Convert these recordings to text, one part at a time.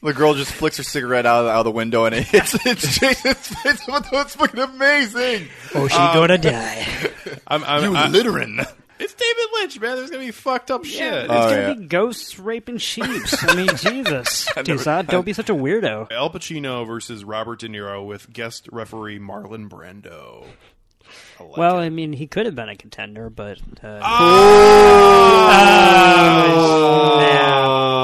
The girl just flicks her cigarette out of, out of the window and it hits it's Jason's face. It's fucking amazing. Oh, she gonna die. I'm, I'm, You I- littering. it's David Lynch, man. There's gonna be fucked up shit. It's Oh, gonna yeah. be ghosts raping sheeps. I mean, Jesus, Toussaint, don't be such a weirdo. Al Pacino versus Robert De Niro with guest referee Marlon Brando. I like Well, it. I mean, he could have been a contender, but uh, Oh.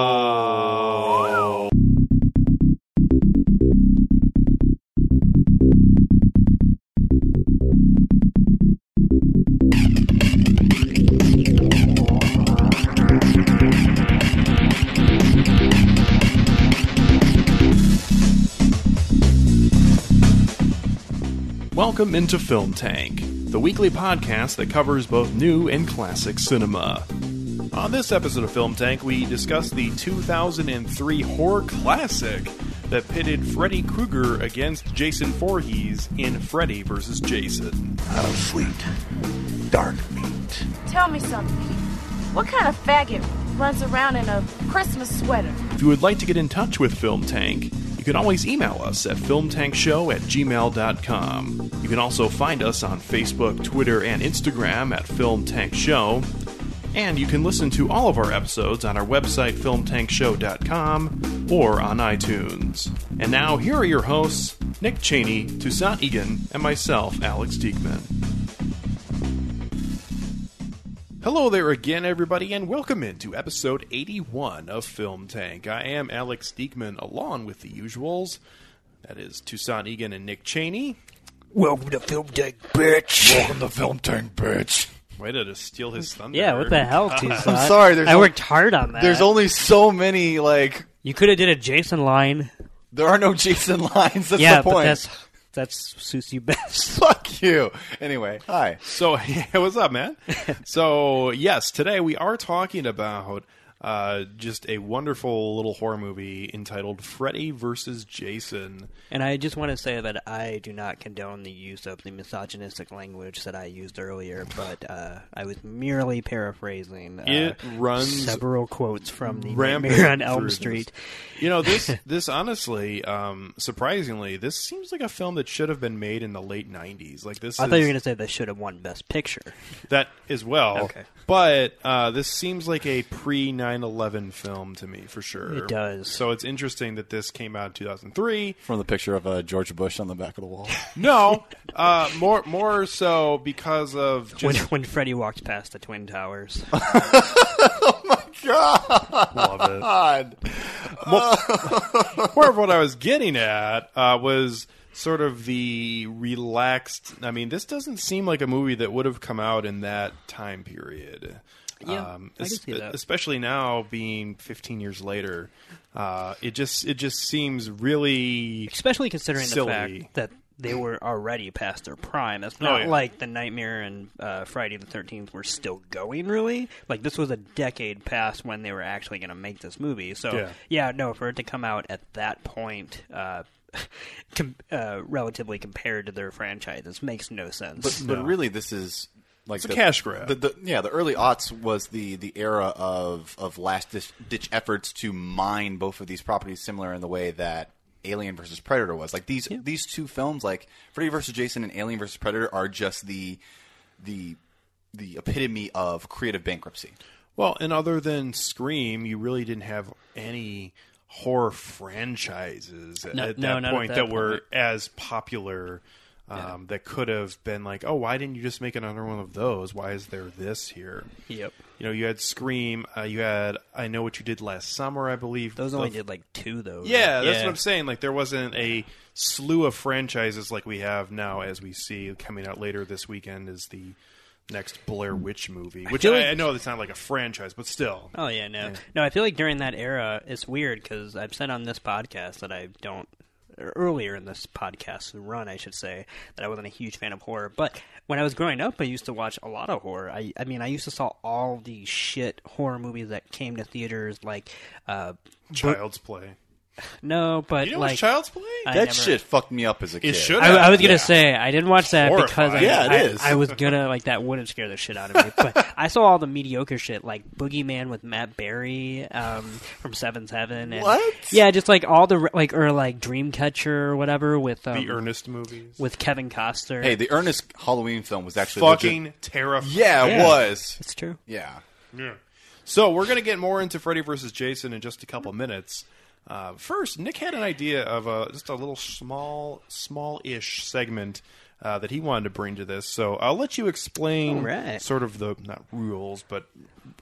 Welcome into Film Tank, the weekly podcast that covers both new and classic cinema. On this episode of Film Tank, we discuss the 2003 horror classic that pitted Freddy Krueger against Jason Voorhees in Freddy vs. Jason. How sweet. Dark meat. Tell me something. What kind of faggot runs around in a Christmas sweater? If you would like to get in touch with Film Tank, you can always email us at filmtankshow at gmail.com. You can also find us on Facebook, Twitter, and Instagram at Film Tank Show. And you can listen to all of our episodes on our website, filmtankshow.com, or on iTunes. And now, here are your hosts, Nick Cheney, Toussaint Egan, and myself, Alex Diekman. Hello there again, everybody, and welcome into episode 81 of Film Tank. I am Alex Diekman, along with the usuals. That is Toussaint Egan and Nick Cheney. Welcome to Film Tank, bitch. Welcome to Film Tank, bitch. Way to just steal his thunder. yeah, what the hell, Toussaint? I'm sorry, there's I only- worked hard on that. There's only so many, like, you could have did a Jason line. there are no Jason lines. That's yeah, the point. but that's that's suits you best. Fuck you. Anyway, hi. So, yeah, what's up, man? so, yes, today we are talking about uh, just a wonderful little horror movie entitled Freddy vs. Jason. And I just want to say that I do not condone the use of the misogynistic language that I used earlier, but uh, I was merely paraphrasing uh, It runs several quotes from the Nightmare on Elm through this. Street. You know this. This honestly, um, surprisingly, this seems like a film that should have been made in the late '90s. Like this. I is, thought you were going to say they should have won Best Picture. that as well. Okay. But uh, this seems like a pre 9/11 film to me for sure. It does. So it's interesting that this came out in 2003. From the picture of uh, George Bush on the back of the wall. No, uh, more more so because of When, just when Freddy walked past the Twin Towers. Oh my god! Love it. God. More of what I was getting at uh, was sort of the relaxed. I mean, this doesn't seem like a movie that would have come out in that time period. Yeah, um, I can see that. especially now being 15 years later. Uh, it just it just seems really Especially considering Silly. the fact that they were already past their prime. It's Oh, not yeah. like the Nightmare and uh, Friday the Thirteenth were still going. Really, like this was a decade past when they were actually going to make this movie. So Yeah. yeah. no, for it to come out at that point, uh, com- uh, relatively compared to their franchises, makes no sense. But, but really, this is like It's a the, cash grab. The, the, yeah, the early aughts was the the era of of last ditch, ditch efforts to mine both of these properties, similar in the way that Alien versus Predator was. Like these these two films, like Freddy versus Jason and Alien versus Predator, are just the the the epitome of creative bankruptcy. Well, and other than Scream, you really didn't have any horror franchises at, No- at no, that not at point that that were as popular. Um, That could have been like, oh, why didn't you just make another one of those? Why is there this here? yep, You know, you had Scream. Uh, you had I Know What You Did Last Summer, I believe. those only The- did like two though. Yeah, that's Yeah. what I'm saying. Like there wasn't a slew of franchises like we have now, as we see coming out later this weekend is the next Blair Witch movie, which I, feel like- I know it's not like a franchise, but still. Oh yeah, no, no. I feel like during that era, it's weird because I've said on this podcast that I don't. Earlier in this podcast run, I should say that I wasn't a huge fan of horror. But when I was growing up, I used to watch a lot of horror. I, I mean, I used to saw all the shit horror movies that came to theaters, like uh, Child's Play. No, but You know like what's Child's Play? I that never- shit fucked me up as a kid. should I, I was gonna Yeah. say I didn't watch that because I, horrifying. Yeah, it I, is. I was gonna like that wouldn't scare the shit out of me. But I saw all the mediocre shit like Boogeyman with Matt Berry um, from Seven Seven. And, What? Yeah, just like all the like or like Dreamcatcher or whatever with um, the Ernest movies. with Kevin Costner. Hey, the Ernest Halloween film was actually Fucking legit- terrifying. Yeah, it Yeah. was. it's true. Yeah. Yeah. So we're going to get more into Freddy versus Jason in just a couple minutes. Uh, first, Nick had an idea of a just a little small, small-ish segment uh, that he wanted to bring to this. So I'll let you explain right. sort of the not rules, but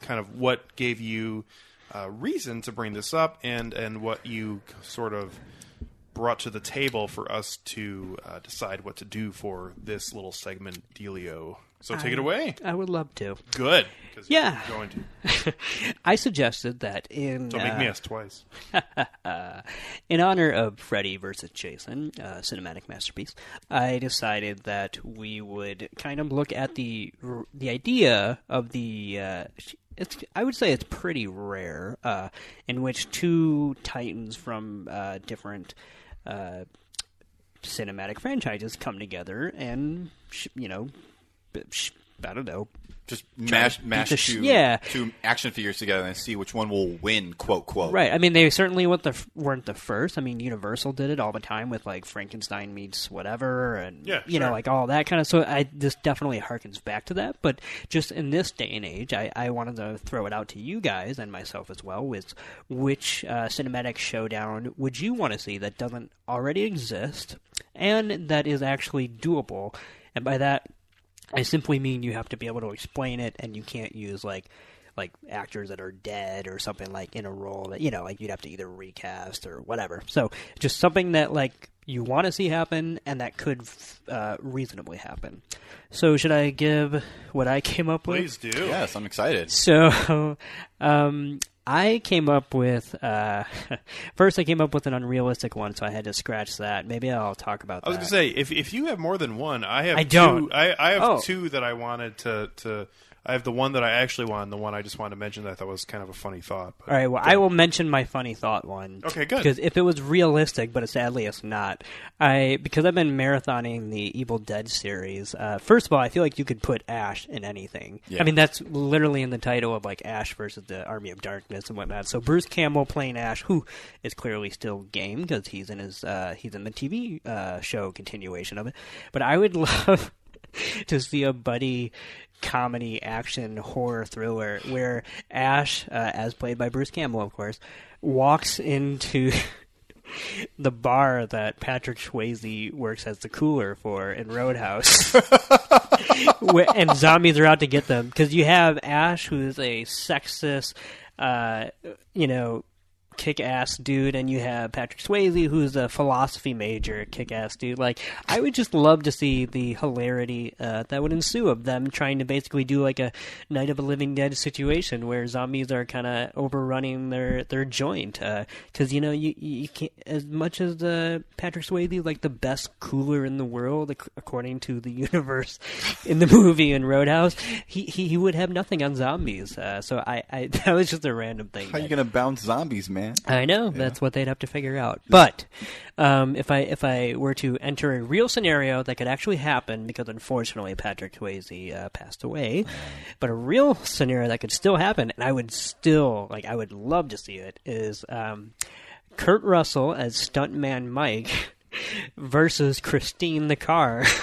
kind of what gave you uh, reason to bring this up, and and what you sort of brought to the table for us to uh, decide what to do for this little segment, Delio. So take it away. I would love to. Good. Yeah. you're going to. I suggested that in Don't make uh, me ask twice. in honor of Freddy versus Jason, uh, cinematic masterpiece, I decided that we would kind of look at the the idea of the. Uh, it's, I would say it's pretty rare, uh, in which two titans from uh, different uh, cinematic franchises come together and, sh- you know, I don't know, Just mash mash the sh- two, yeah. two action figures together and see which one will win, quote quote. Right. I mean, they certainly weren't the, f- weren't the first. I mean, Universal did it all the time with like Frankenstein meets whatever, and Yeah, you know, like all that kind of. So I this definitely harkens back to that. But just in this day and age, I, I wanted to throw it out to you guys and myself as well. With which uh, cinematic showdown would you want to see that doesn't already exist and that is actually doable? And by that, I simply mean you have to be able to explain it, and you can't use like like actors that are dead or something like in a role that you know like you'd have to either recast or whatever. So just something that like you want to see happen and that could uh, reasonably happen. So should I give what I came up with? Please do. Yes, I'm excited. So, um, I came up with uh, first. I came up with an unrealistic one, so I had to scratch that. Maybe I'll talk about. That. I was that. gonna say if if you have more than one, I have. I don't. I, I have Oh. two that I wanted to to. I have the one that I actually and the one I just wanted to mention that I thought was kind of a funny thought. All right. Well, I will mention my funny thought one. Okay, good. Because if it was realistic, but sadly it's not, I because I've been marathoning the Evil Dead series. Uh, first of all, I feel like you could put Ash in anything. Yeah. I mean, that's literally in the title of like Ash versus the Army of Darkness and whatnot. So Bruce Campbell playing Ash, who is clearly still game because he's in his uh, he's in the TV uh, show continuation of it. But I would love to see a buddy comedy action horror thriller where Ash, uh, as played by Bruce Campbell, of course, walks into the bar that Patrick Swayze works as the cooler for in Roadhouse. And zombies are out to get them because you have Ash, who's a sexist, uh, you know, kick-ass dude, and you have Patrick Swayze, who's a philosophy major, kick-ass dude. Like, I would just love to see the hilarity uh, that would ensue of them trying to basically do like a Night of the Living Dead situation where zombies are kind of overrunning their their joint. Because you know, you you can't as much as uh, Patrick Swayze is like the best cooler in the world according to the universe in the movie in Roadhouse. He he, he would have nothing on zombies. Uh, so I, I that was just a random thing. How are you gonna bounce zombies, man? I know that's what they'd have to figure out. But um, if I if I were to enter a real scenario that could actually happen, because unfortunately Patrick Swayze uh, passed away, but a real scenario that could still happen, and I would still like, I would love to see it is um, Kurt Russell as stuntman Mike versus Christine the car.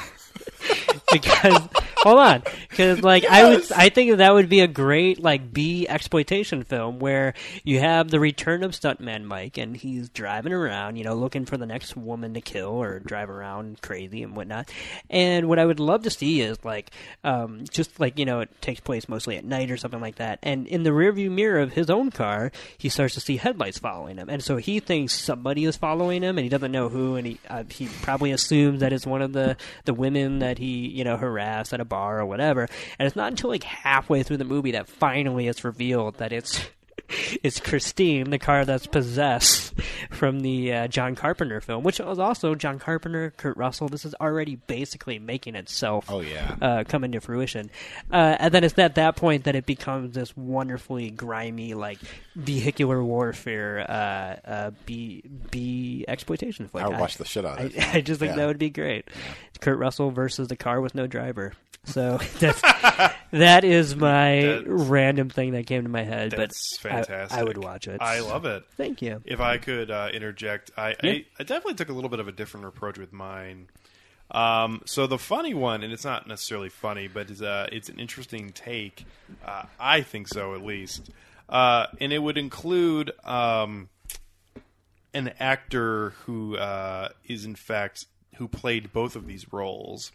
because hold on. Because like i would i think that would be a great like b exploitation film where you have the return of stuntman mike and he's driving around you know looking for the next woman to kill or drive around crazy and whatnot. And what i would love to see is like um, just like you know it takes place mostly at night or something like that. And in the rearview mirror of his own car he starts to see headlights following him. And so he thinks somebody is following him and he doesn't know who and he uh, he probably assumes that it's one of the the women that he you know harassed at a bar or whatever. And it's not until like halfway through the movie that finally it's revealed that it's is Christine, the car that's possessed from the uh, John Carpenter film, which was also John Carpenter, Kurt Russell. This is already basically making itself. Oh, yeah. uh, come into fruition. Uh, and then it's at that point that it becomes this wonderfully grimy, like vehicular warfare, uh, uh, B B exploitation flick. I would watch the shit out of I, it. I just think Yeah. that would be great. Kurt Russell versus the car with no driver. So that's that is my That's- random thing that came to my head. That's but I- fantastic. I, would watch it. I love it. Thank you. If I could uh, interject, I, Yeah. I I definitely took a little bit of a different approach with mine. Um, so the funny one, and it's not necessarily funny, but it's, uh, it's an interesting take. Uh, I think so, at least. Uh, and it would include um, an actor who uh, is, in fact, who played both of these roles.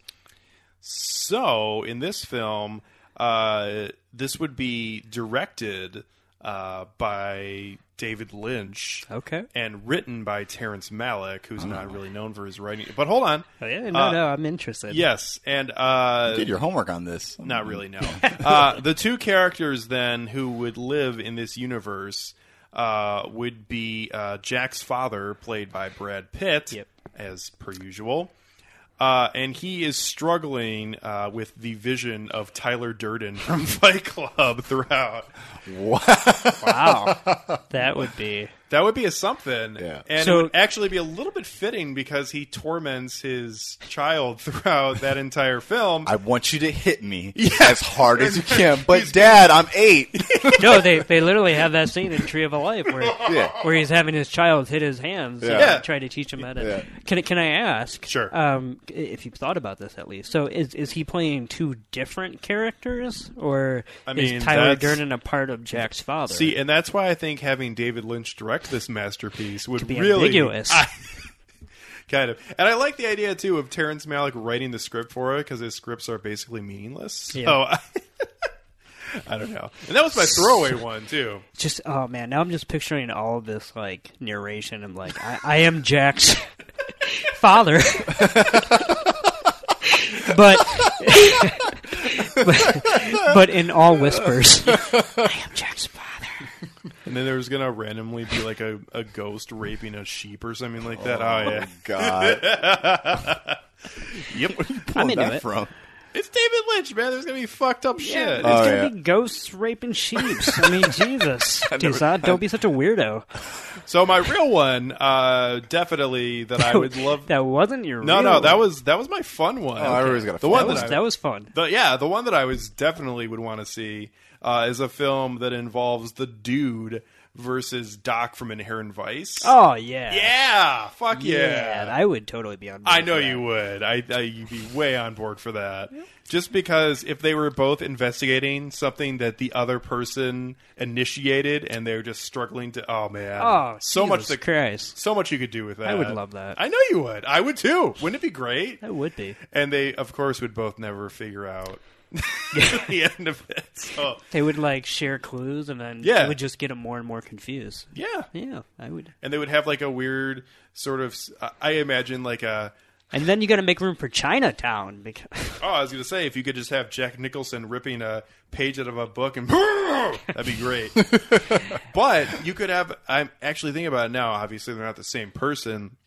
So in this film, uh, this would be directed uh, by David Lynch. Okay. And written by Terrence Malick, who's not really known for his writing. But hold on. Oh, yeah, no, Uh, no, I'm interested. Yes, and uh, Did your homework on this? not really, no. uh, the two characters then who would live in this universe uh, would be uh, Jack's father, played by Brad Pitt, Yep. as per usual. Uh, and he is struggling uh, with the vision of Tyler Durden from Fight Club throughout. Wow, that would be. That would be a something. Yeah. And So- it would actually be a little bit fitting because he torments his child throughout that entire film. I want you to hit me as hard as you can. But Dad, I'm eight. No, they they literally have that scene in Tree of a Life where Yeah. where he's having his child hit his hands and Yeah. try to teach him how to. Yeah. Can I- can I ask? Sure. Um, if you've thought about this at least. So is is he playing two different characters, or I mean, is Tyler Durden a part of Jack's father? See, and that's why I think having David Lynch direct this masterpiece would be really ambiguous. I- kind of, and I like the idea too of Terrence Malick writing the script for it because his scripts are basically meaningless. So Yeah. I, don't know, and that was my throwaway one too. just oh man, now I'm just picturing all of this like narration. I'm like, I, I am Jack's father, but, but but in all whispers, I am Jack's father. And then there's gonna randomly be like a, a ghost raping a sheep or something like that. Oh, yeah, God. yep. I'm Pulling into that it. from? It's David Lynch, man. There's gonna be fucked up shit. It's Oh, gonna yeah. be ghosts raping sheep. I mean, Jesus, Toussaint, don't be such a weirdo. So my real one, uh, definitely that I would love. That wasn't your. No, real no, that one. was that was my fun one. Oh, everybody's got a the fun one that was that, I, that was fun. the, yeah, the one that I was definitely would want to see uh, is a film that involves the dude versus Doc from Inherent Vice. Oh yeah, yeah, fuck yeah. I would totally be on. board I know you would. I, I you'd be way on board for that. Just because if they were both investigating something that the other person initiated and they're just struggling to oh man. Oh, so much Jesus that Christ. so much you could do with that. I would love that. I know you would. I would too. Wouldn't it be great? That would be. And they, of course, would both never figure out the end of it. So, They would like share clues, and then Yeah. it would just get them more and more confused. yeah. Yeah, I would. And they would have like a weird sort of, I imagine like a, And then you got to make room for Chinatown because oh, I was going to say, if you could just have Jack Nicholson ripping a page out of a book and that'd be great. but you could have, I'm actually thinking about it now, obviously they're not the same person.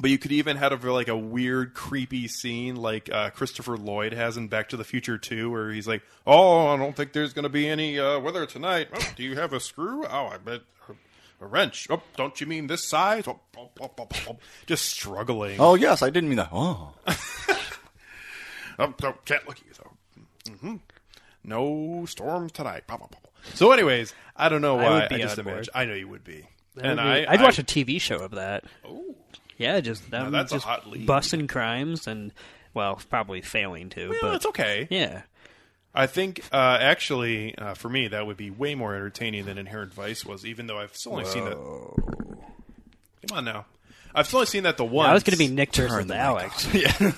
But you could even have like a weird, creepy scene like uh, Christopher Lloyd has in Back to the Future 2, where he's like, "Oh, I don't think there's going to be any uh, weather tonight. Oh, do you have a screw? Oh, I bet a, a wrench. Oh, don't you mean this size? Oh, oh, oh, oh, oh." Just struggling. Oh, yes, I didn't mean that. Oh. Oh, no, can't look at you though. hmm No storms tonight. So, anyways, I don't know I why. would I, just on board. imagine. I know you would be. That and would be- I, I'd I- watch a TV show of that. Ooh. Yeah, just them that's a just hot lead. busting crimes and well, probably failing to. Well, but it's okay. yeah, I think uh, actually, uh, for me, that would be way more entertaining than Inherent Vice was. Even though I've only seen that. Come on now. I've only seen that the once. I was going to be Nick Turn versus Alex. yeah,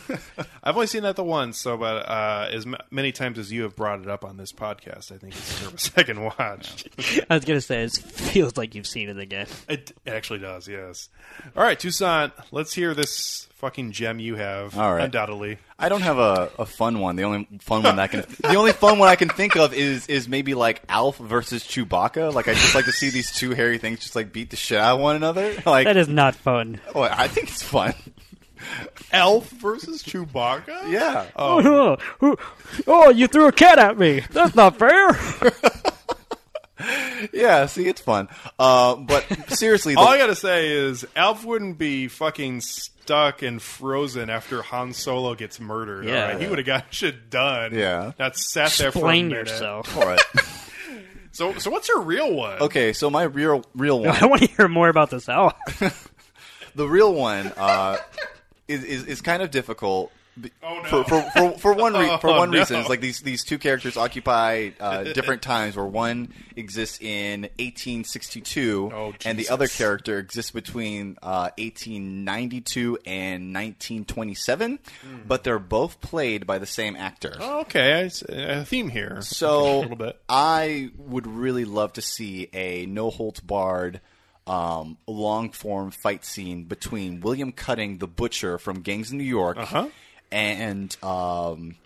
I've only seen that the once, so but uh, as m- many times as you have brought it up on this podcast, I think it's deserve a second watch. I was going to say it feels like you've seen it again. It, it actually does, yes. All right, Toussaint, let's hear this fucking gem you have. All right. undoubtedly. I don't have a, a fun one. The only fun one that I can the only fun one I can think of is is maybe like Alf versus Chewbacca. Like I just like to see these two hairy things just like beat the shit out of one another. Like That is not fun. oh, I think it's fun. Elf versus Chewbacca. Yeah. Oh, oh, you threw a cat at me. That's not fair. Yeah, see, it's fun. Uh, but seriously, the, All I gotta say is, Alf wouldn't be fucking stuck and frozen after Han Solo gets murdered. Yeah. all right? he would have got shit done. Yeah. not sat there for a Explain yourself. all right. So, so what's your real one? Okay, so my real real one. I want to hear more about this owl. the real one uh, is, is is kind of difficult. Oh, no. For, for, for, for one re- for Oh, one no. reason, it's like these these two characters occupy uh, different times. Where one exists in 1862, Oh, and the other character exists between uh, 1892 and 1927. Hmm. But they're both played by the same actor. Oh, okay, a theme here. So a little bit. I would really love to see a no holds barred um, long form fight scene between William Cutting, the butcher from Gangs of New York, Uh-huh. And um,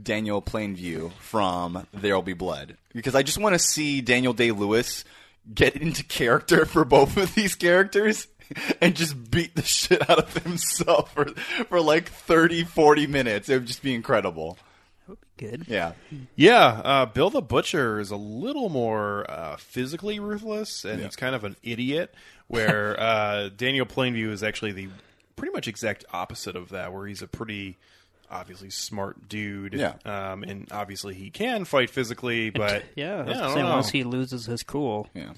Daniel Plainview from There'll Be Blood. Because I just want to see Daniel Day Lewis get into character for both of these characters. And just beat the shit out of himself for, for like 30, 40 minutes. It would just be incredible. That would be good. Yeah. Yeah, uh, Bill the Butcher is a little more uh, physically ruthless, and Yeah. he's kind of an idiot. Where uh, Daniel Plainview is actually the pretty much exact opposite of that, where he's a pretty obviously smart dude. Yeah. um, and obviously he can fight physically, but Yeah, I was I don't say, know. once he loses his cool. Yeah.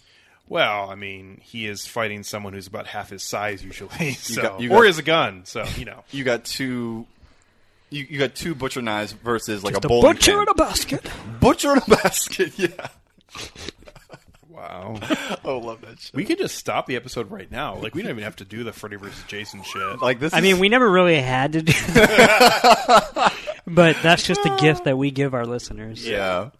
Well, I mean, he is fighting someone who's about half his size usually, so got- you or got- he has a gun, so you know. you got two you, you got two butcher knives versus like Just a a butcher pin. in a basket. butcher in a basket. Yeah, Wow, oh, love that shit. we could just stop the episode right now. Like we don't even have to do the Freddy versus Jason shit. Like this. I is- mean, we never really had to do that. but that's just a gift that we give our listeners. yeah.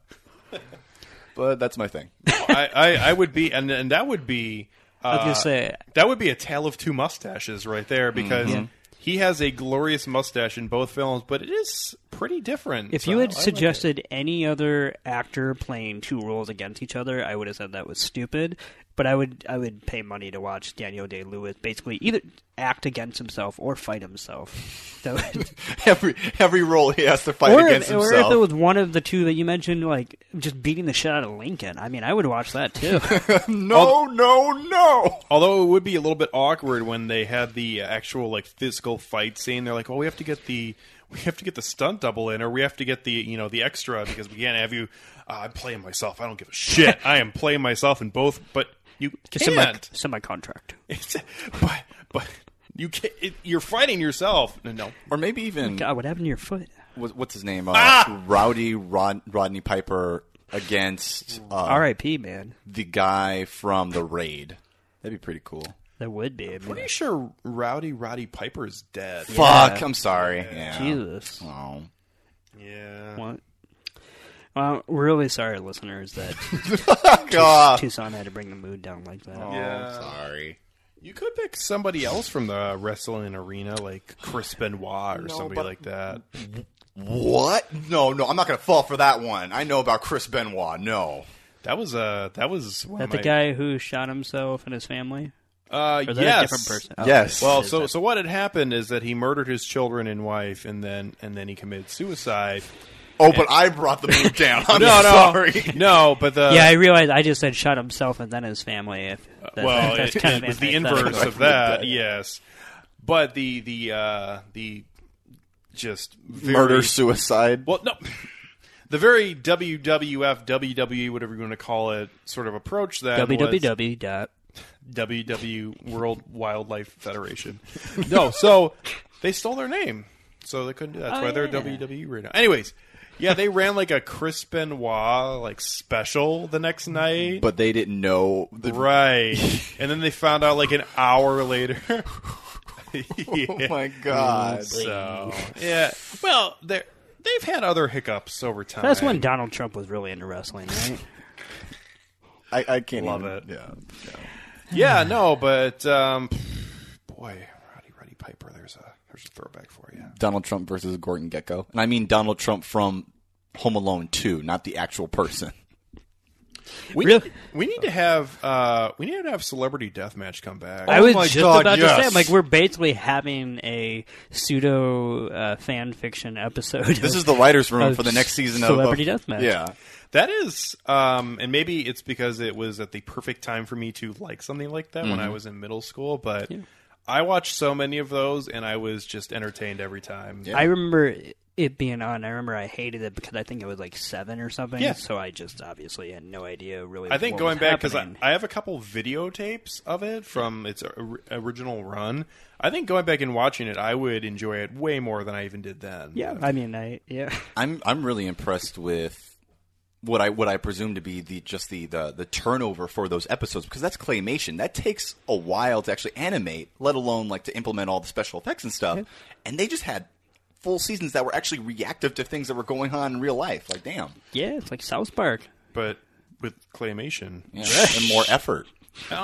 but that's my thing. I, I, I would be, and and that would be. Uh, I was gonna say, that would be a tale of two mustaches right there because Mm-hmm. He has a glorious mustache in both films, but it is pretty different. if So you had I like suggested any other actor playing two roles against each other, I would have said that was stupid. But I would, I would pay money to watch Daniel Day Lewis basically either act against himself or fight himself. That would, every every role he has to fight or, against if, or if it was one of the two that you mentioned, like just beating the shit out of Lincoln. I mean, I would watch that too. no, no, no. Although it would be a little bit awkward when they had the actual like physical fight scene. They're like, "Oh, we have to get the we have to get the stunt double in, or we have to get the you know the extra because we can't have you." Uh, I'm playing myself. I don't give a shit. I am playing myself in both, but you just in my, can't. just in my contract. But but you can't. It, you're fighting yourself. No, Or maybe even God, what happened to your foot? what- what's his name? Uh, Ah! Rowdy Rod, Rodney Piper against uh, R.I.P. Man, the guy from the raid. That'd be pretty cool. that would be. I mean, pretty sure Rowdy Roddy Piper is dead. Fuck. I'm sorry. Yeah. Jesus. Oh. Yeah. What? Well, we're really sorry, listeners, that God. Toussaint had to bring the mood down like that. Oh, Yeah. Oh, Sorry. You could pick somebody else from the wrestling arena, like Chris Benoit or No, somebody but- like that. What? No, no, I'm not going to fall for that one. I know about Chris Benoit. No. That was uh that was one That of the my- guy who shot himself and his family? Uh, Or is that yes. a different person? Oh, Yes. Well, it is so that. so what had happened is that he murdered his children and wife, and then and then he committed suicide. Oh, but I brought the mood down. I'm no, no, sorry. no. But the yeah, I realized I just said shot himself and then his family. If that, well, that's it, kind it of was the inverse of that. Yes, but the the uh, the just very, Murder, suicide. Well, no. The very WWF, WWE, whatever you want to call it, sort of approach that was- www. dot WW World Wildlife Federation. no, so they stole their name, so they couldn't do that. That's Oh, why they're yeah. WWE right now. Anyways, Yeah, they ran like a Chris Benoit like special the next night. But they didn't know. The, right. and then they found out like an hour later. Oh my god! So yeah, well, they they've had other hiccups over time. That's when Donald Trump was really into wrestling, right? I, I can't Love even- it. Yeah. yeah. Yeah, no, but um, boy, Roddy Roddy Piper, there's a there's a throwback for you. Donald Trump versus Gordon Gekko, and I mean Donald Trump from Home Alone 2, not the actual person. We Really? need, we need to have uh we need to have Celebrity Deathmatch come back. I was my just God, about to yes. say, like, we're basically having a pseudo uh, fan fiction episode. This is the writers' room for the next season of Celebrity of, Deathmatch. Yeah, That is, um, and maybe it's because it was at the perfect time for me to like something like that when I was in middle school. But I watched so many of those, and I was just entertained every time. Yeah. I remember it being on. I remember I hated it because I think it was like seven or something. Yeah. So I just obviously had no idea really. I think what going was back because I. I have a couple videotapes of it from its original run. I think going back and watching it, I would enjoy it way more than I even did then. yeah, I mean, I yeah. I'm I'm really impressed with what I what I presume to be the just the, the the turnover for those episodes because that's claymation. That takes a while to actually animate, let alone like to implement all the special effects and stuff. And they just had full seasons that were actually reactive to things that were going on in real life. Like damn, Yeah, it's like South Park. but with claymation. yeah, and more effort. Oh,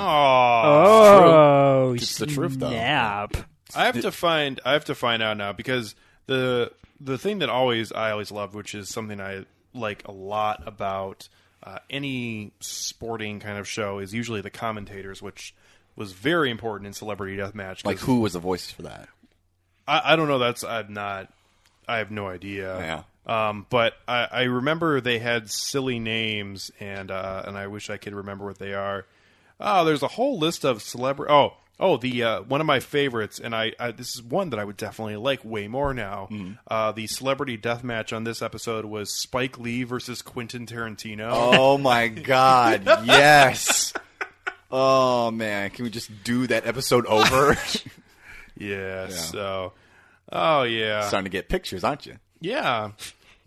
Oh, It's the truth, though. snap. I have to find I have to find out now because the the thing that always I always loved, which is something I like a lot about uh, any sporting kind of show, is usually the commentators, which was very important in Celebrity Deathmatch. Like who was the voice for that? I, I don't know. That's I'm not. I have no idea. Yeah. Um, but I, I remember they had silly names, and uh, and I wish I could remember what they are. Oh, there's a whole list of celebrity. Oh, oh, the uh, one of my favorites, and I, I this is one that I would definitely like way more now. Mm-hmm. Uh, the celebrity death match on this episode was Spike Lee versus Quentin Tarantino. Oh my god, yes. Oh man, can we just do that episode over? yeah, So, oh yeah, Starting to get pictures, aren't you? Yeah.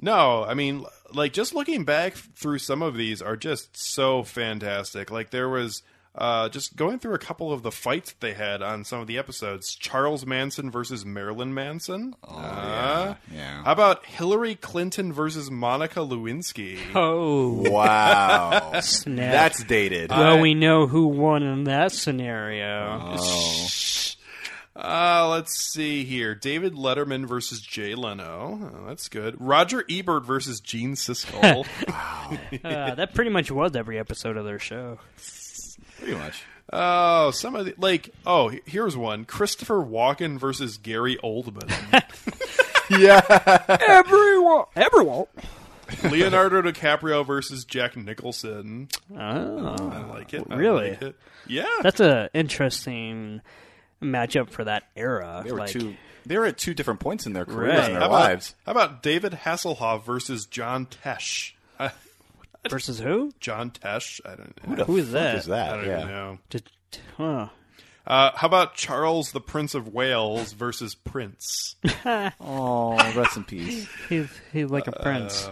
No, I mean, like just looking back through some of these are just so fantastic. Like there was uh, just going through a couple of the fights they had on some of the episodes. Charles Manson versus Marilyn Manson. Oh, yeah, yeah. How about Hillary Clinton versus Monica Lewinsky? Oh, Wow, snap. that's dated. well, we know who won in that scenario. oh. Uh, let's see here. David Letterman versus Jay Leno. Oh, that's good. Roger Ebert versus Gene Siskel. Uh, that pretty much was every episode of their show. Pretty much. Oh, some of the like. Oh, here's one: Christopher Walken versus Gary Oldman. Yeah, everyone, everyone. Leonardo DiCaprio versus Jack Nicholson. Oh, I like it. I Really? like it. Yeah. that's a interesting matchup for that era. They were like, two. They were at two different points in their careers Right. and how their about, lives. how about David Hasselhoff versus John Tesh? versus who? John Tesh. I don't know. Who the Who is fuck that? Is that? I don't yeah. even know. Did, huh. Uh, how about Charles, the Prince of Wales, versus Prince? Oh, rest in peace. He's he's like a prince.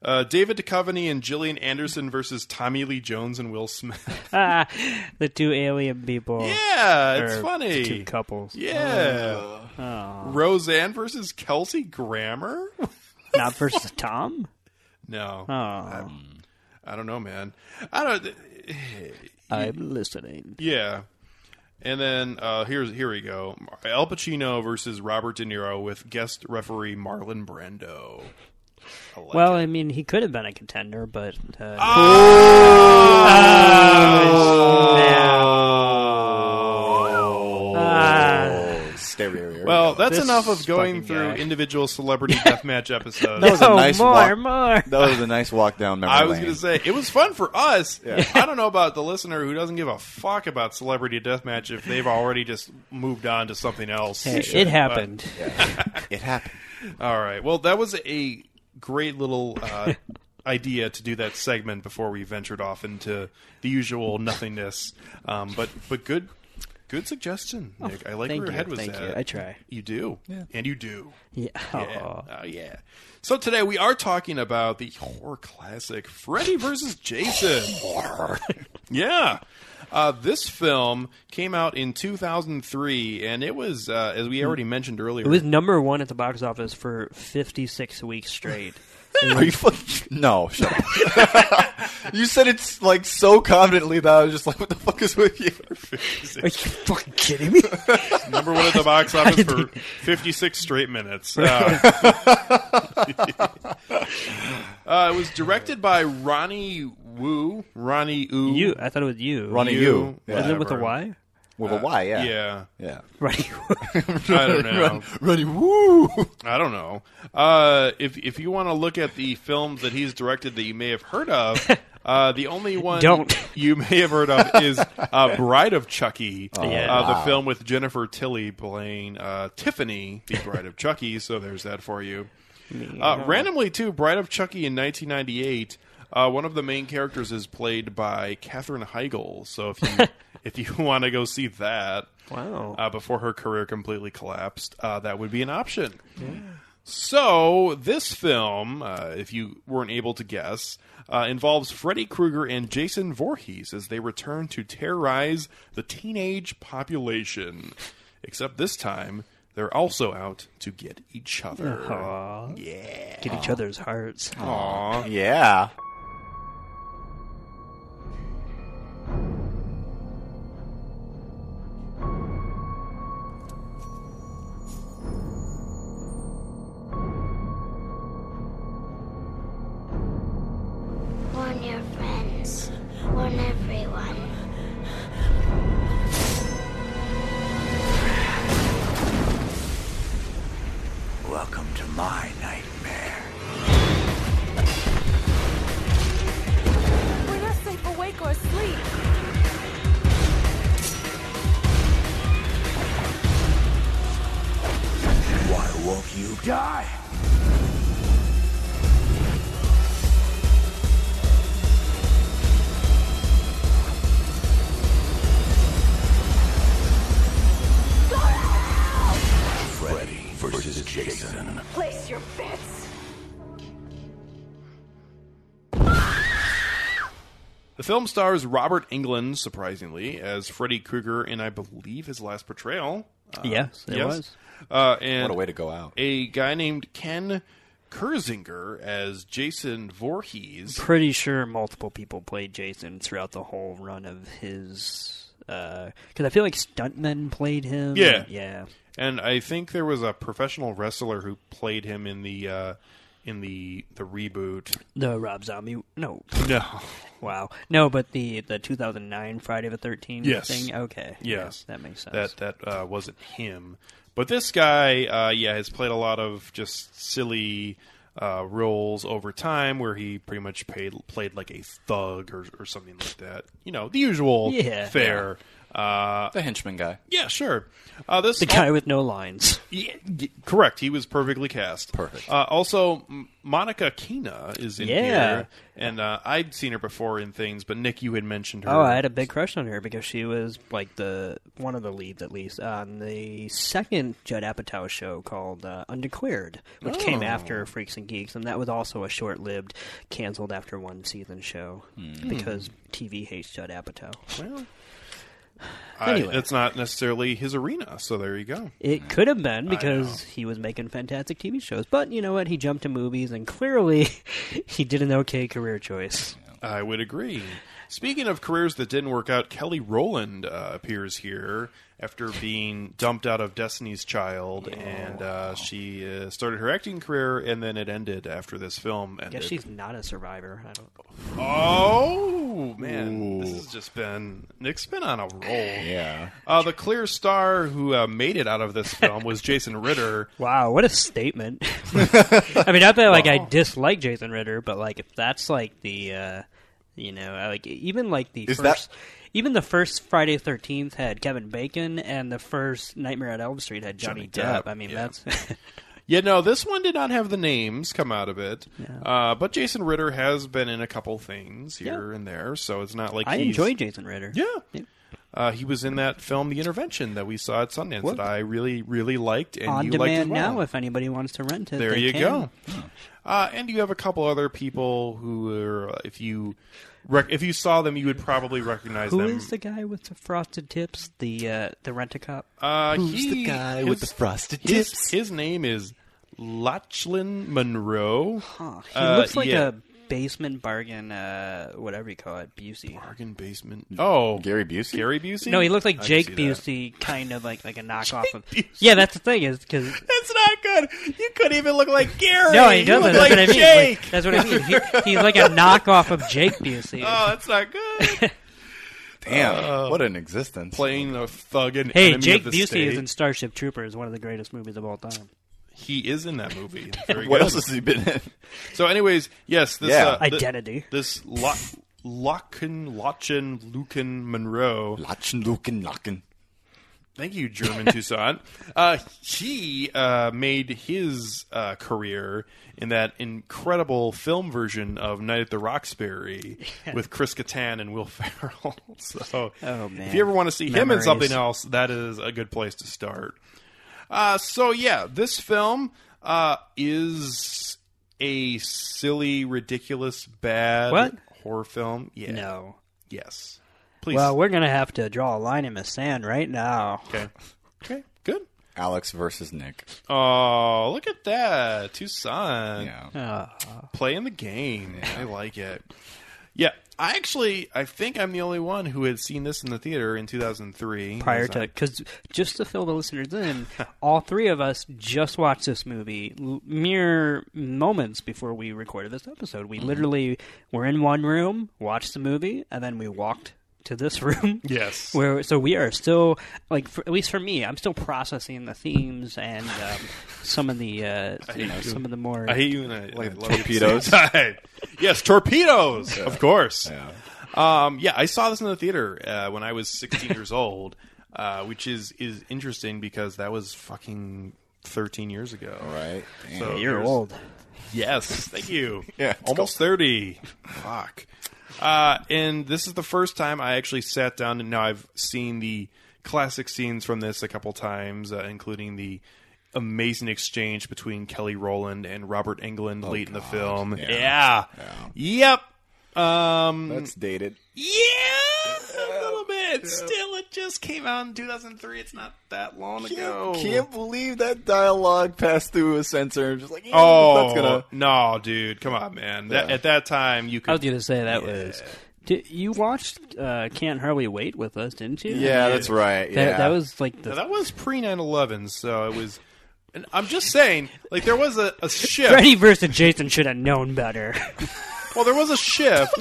Uh, David Duchovny and Gillian Anderson versus Tommy Lee Jones and Will Smith. The two alien people. yeah, it's or funny. Two couples. Yeah. Oh. Roseanne versus Kelsey Grammer? Not versus Tom. No. Oh, I don't know, man. I don't. I'm listening. Yeah. And then uh, here's here we go. Al Pacino versus Robert De Niro with guest referee Marlon Brando. I like Well, it. I mean, he could have been a contender, but uh, Ah. Oh, stereo. well, that's This enough of going fucking through guy. individual celebrity deathmatch episodes. That was a no, nice more, walk. more. That was a nice walk down memory I was lane. going to say it was fun for us. I don't know about the listener who doesn't give a fuck about celebrity deathmatch if they've already just moved on to something else. Hey, it happened. it happened. All right. Well, that was a great little uh, idea to do that segment before we ventured off into the usual nothingness. Um, but but good Good suggestion, Nick. I like where your you, head was thank at. you. I try. You do, Yeah. and you do. Yeah. Yeah. Oh, yeah. So today we are talking about the horror classic Freddy vs. Jason. yeah. Uh, this film came out in 2003, and it was, uh, as we already mentioned earlier, It was number one at the box office for 56 weeks straight. Are you fucking no? Shut up. you said it's like so confidently that I was just like, "What the fuck is with you?" Are you fucking kidding me? number one at the box office for 56 straight minutes. Uh, uh, it was directed by Ronnie Wu. Ronnie Wu. you? I thought it was you. Ronnie You, Yu. Was it with a whatever. Y? With a Y, yeah. Yeah. Yeah. Right. I don't know. Ronnie Woo. I don't know. Uh, if if you want to look at the films that he's directed that you may have heard of, uh, the only one Don't. you may have heard of is uh, Bride of Chucky, Yeah. uh, the wow. film with Jennifer Tilly playing uh, Tiffany, the Bride of Chucky. So there's that for you. Uh, randomly, too, Bride of Chucky in 1998. Uh, one of the main characters is played by Katherine Heigl. So if you if you want to go see that, Wow. uh, before her career completely collapsed, uh, that would be an option. Yeah. So, this film, uh, if you weren't able to guess, uh, involves Freddy Krueger and Jason Voorhees as they return to terrorize the teenage population. Except this time, they're also out to get each other. Aw. Yeah. Get each other's hearts. Aw. Yeah. Warn your friends. Warn everyone. Welcome to my nightmare. We're not safe awake or asleep. Why won't you die? Versus Jason. Place your bets. The film stars Robert Englund, surprisingly, as Freddy Krueger in, I believe, his last portrayal. Uh, yes, it yes. was. Uh, and What a way to go out. a guy named Ken Kirzinger as Jason Voorhees. Pretty sure multiple people played Jason throughout the whole run of his. Because I feel like stuntmen played him. Yeah. Yeah. And I think there was a professional wrestler who played him in the uh, in the the reboot. The Rob Zombie. No. No. Wow. No, but the the 2009 Friday the 13th Yes. thing. Okay. Yes. Yeah, that makes sense. That that uh, wasn't him. But this guy, uh, yeah, has played a lot of just silly uh, roles over time, where he pretty much paid, played like a thug or, or something like that. You know, the usual Yeah. fare. Uh, The henchman guy. yeah, sure. Uh, this the guy with no lines. Yeah, y- correct. He was perfectly cast. Perfect. Uh, also, M- Monica Keena is in Yeah. here, and uh, I'd seen her before in things, but Nick, you had mentioned her. Oh, I had a big crush on her because she was like the one of the leads, at least, on the second Judd Apatow show called uh, Undeclared, which came Oh. after Freaks and Geeks, and that was also a short-lived, canceled after one season show because TV hates Judd Apatow. Well, I, Anyway. it's not necessarily his arena, so there you go. It could have been because he was making fantastic TV shows, but you know what? He jumped to movies, and clearly he did an okay career choice. I would agree. Speaking of careers that didn't work out, Kelly Rowland uh, appears here after being dumped out of Destiny's Child, and uh, she uh, started her acting career, and then it ended after this film I guess she's not a survivor. I don't. Oh man, this has just been Nick's been on a roll. Yeah. Uh, the clear star who uh, made it out of this film was Jason Ritter. Wow, what a statement! I mean, not that like I dislike Jason Ritter, but like if that's like the, uh, you know, like even like the Is that- first, even the first Friday Thirteenth had Kevin Bacon, and the first Nightmare at Elm Street had Johnny, Johnny Depp. Depp, I mean, yeah. that's Yeah, no, this one did not have the names come out of it. Uh, but Jason Ritter has been in a couple things here Yeah. and there, so it's not like I he's... enjoy Jason Ritter. Yeah. Uh, he was in that film, The Intervention, that we saw at Sundance that I really, really liked, and On you liked as demand well. now, if anybody wants to rent it. There you can. go. Uh, and you have a couple other people who are, if you rec- if you saw them, you would probably recognize Who them. Who is the guy with the frosted tips? The uh, the rent a cop. uh, Who's he- the guy his- with the frosted his, tips? His name is Lochlyn Munro. Huh. He Uh, looks like yeah. a basement bargain, uh, whatever you call it, Busey. Bargain basement. Oh, Gary Busey? Gary Busey. No, he looked like I Jake see that. Busey, kind of like like a knockoff of. Busey. Yeah, that's the thing is because That's not good. You couldn't even look like Gary. no, he doesn't. look That's like what I mean. Jake. Like, that's what I mean. He, he's like a knockoff of Jake Busey. oh, that's not good. Damn, what an existence. Playing a thug and hey, enemy Jake of the Busey state. is in Starship Troopers, one of the greatest movies of all time. He is in that movie. Very What good. else has he been in? So, anyways, yes, this Yeah. uh, th- Identity. this Lo- Locken Lochen Lucan Monroe. Lachen, Luken, Lachen. Thank you, German Toussaint. Uh, he uh, made his uh, career in that incredible film version of Night at the Roxbury with Chris Kattan and Will Ferrell. so, Oh, man. if you ever want to see him in Memories. something else, that is a good place to start. Uh, so, yeah, this film uh, is a silly, ridiculous, bad What? horror film. Yeah. No. Yes. Please. Well, we're gonna have to draw a line in the sand right now. okay. Okay. Good. Alex versus Nick. Oh, look at that. Toussaint. Yeah. Uh, Playing the game. I like it. Yeah. I actually, I think I'm the only one who had seen this in the theater in 2003. prior to because just to fill the listeners in, all three of us just watched this movie mere moments before we recorded this episode. Mm-hmm. We literally were in one room, watched the movie, and then we walked to this room. Yes. Where so we are still like for, at least for me, I'm still processing the themes and um, some of the uh, you know some of the more I hate you and I, Like I love you at the torpedoes? yes, torpedoes, of course. Yeah. Um, yeah, I saw this in the theater uh, when I was 16 years old, uh, which is is interesting because that was fucking 13 years ago. Right. Damn. So you're old. Yes, thank you. Yeah, let's almost 30. Fuck. Uh, and this is the first time I actually sat down, and now I've seen the classic scenes from this a couple times, uh, including the amazing exchange between Kelly Rowland and Robert Englund late in the film. Yeah. Yeah. Yep. Um, That's dated. yeah, a little bit. Still, it just came out in 2003. It's not that long ago. Can't believe that dialogue passed through a censor. Just like, Oh that's gonna. no, dude! Come on, man. That, at that time, you Could... I was gonna say that was. Did, you watched uh, Can't Hardly Wait with us, didn't you? Yeah, that's right. Yeah, That, that was like the Now, that was pre 9/11, so it was. And I'm just saying, like there was a, a shift. Freddy versus Jason should have known better. Well, there was a shift.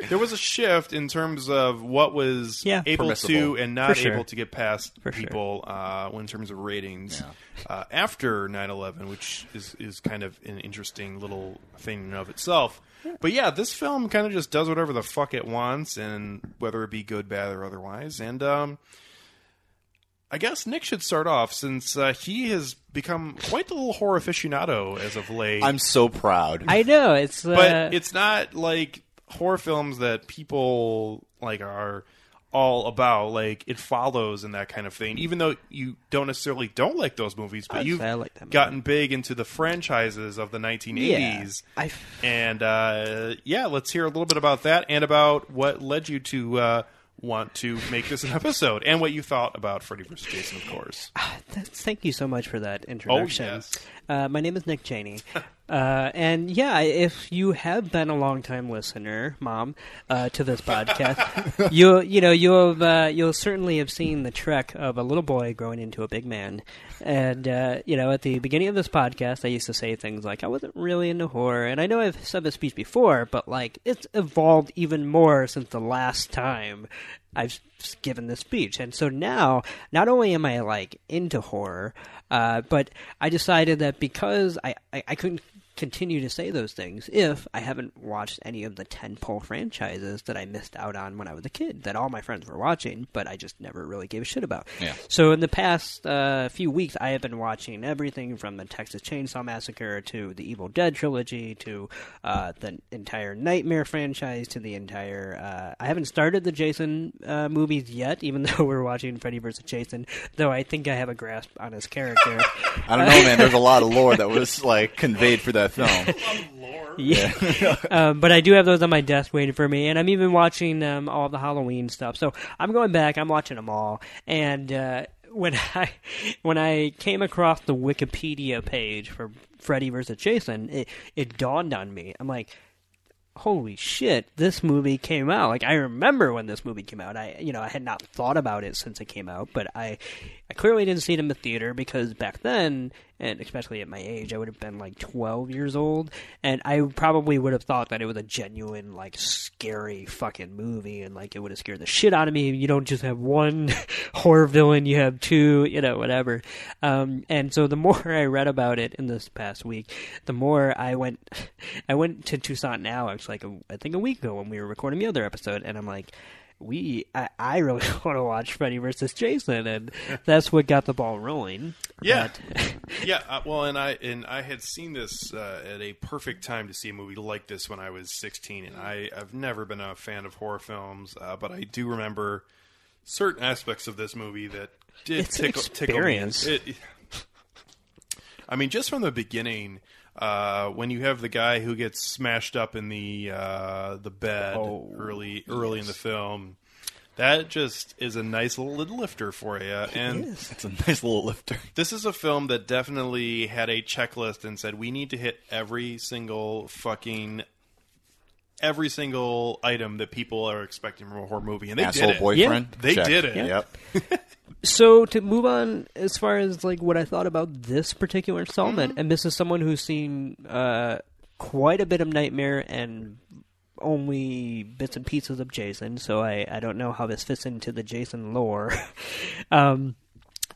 There was a shift in terms of what was Yeah. able Permissible. to and not For sure. able to get past For sure. people uh, in terms of ratings Yeah. uh, after 9/11, which is is kind of an interesting little thing in and of itself. But yeah, this film kind of just does whatever the fuck it wants, and whether it be good, bad, or otherwise. And um, I guess Nick should start off since uh, he has become quite the little horror aficionado as of late. I'm so proud. I know it's, uh, but it's not like horror films that people like are all about. Like it follows and that kind of thing. Even though you don't necessarily don't like those movies, but I'd you've like gotten big into the franchises of the 1980s. I, And uh, yeah, let's hear a little bit about that and about what led you to uh, want to make this an episode and what you thought about Freddy vs. Jason, of course. thank you so much for that introduction. yes. Uh, my name is Nick Cheney. Uh, and yeah, if you have been a long time listener, Mom, uh, to this podcast, you you know you'll have, uh, you'll certainly have seen the trek of a little boy growing into a big man. And uh, you know, at the beginning of this podcast, I used to say things like I wasn't really into horror, and I know I've said this speech before, but like it's evolved even more since the last time I've given this speech. And so now, not only am I like into horror, uh, but I decided that because I, I, I couldn't continue to say those things if I haven't watched any of the tentpole franchises that I missed out on when I was a kid that all my friends were watching, but I just never really gave a shit about. Yeah. So in the past uh, few weeks, I have been watching everything from the Texas Chainsaw Massacre to the Evil Dead trilogy to uh, the entire Nightmare franchise to the entire. Uh, I haven't started the Jason uh, movies yet, even though we're watching Freddy vs. Jason. Though I think I have a grasp on his character. I don't know, man. There's a lot of lore that was like conveyed for that film. Yeah. um, but I do have those on my desk waiting for me, and I'm even watching um, all the Halloween stuff. So I'm going back. I'm watching them all, and uh, when I when I came across the Wikipedia page for Freddy vs. Jason, it it dawned on me. I'm like. Holy shit! This movie came out. Like I remember when this movie came out. I, you know, I had not thought about it since it came out, but I, I clearly didn't see it in the theater because back then, and especially at my age, I would have been like 12 years old, and I probably would have thought that it was a genuine, like, scary fucking movie, and like it would have scared the shit out of me. You don't just have one horror villain, you have two, you know, whatever. Um, and so the more I read about it in this past week, the more I went, I went to Toussaint now, actually, like a, I think a week ago when we were recording the other episode, and I'm like, we I, I really want to watch Freddy versus Jason, and that's what got the ball rolling. Yeah. Yeah, uh, well, and I and I had seen this uh, at a perfect time to see a movie like this when I was 16, and I I've never been a fan of horror films, uh, but I do remember certain aspects of this movie that did It's tickle, tickle me. experience. It- I mean, just from the beginning, uh, when you have the guy who gets smashed up in the uh, the bed Oh, early early in the film. That just is a nice little lifter for you, and It's a nice little lifter. this is a film that definitely had a checklist and said we need to hit every single fucking every single item that people are expecting from a horror movie, and they Asshole did it. boyfriend. They Check. did it. Yep. So to move on, as far as like what I thought about this particular installment, Mm-hmm. and this is someone who's seen uh, quite a bit of Nightmare and only bits and pieces of Jason, so I, I don't know how this fits into the Jason lore. um,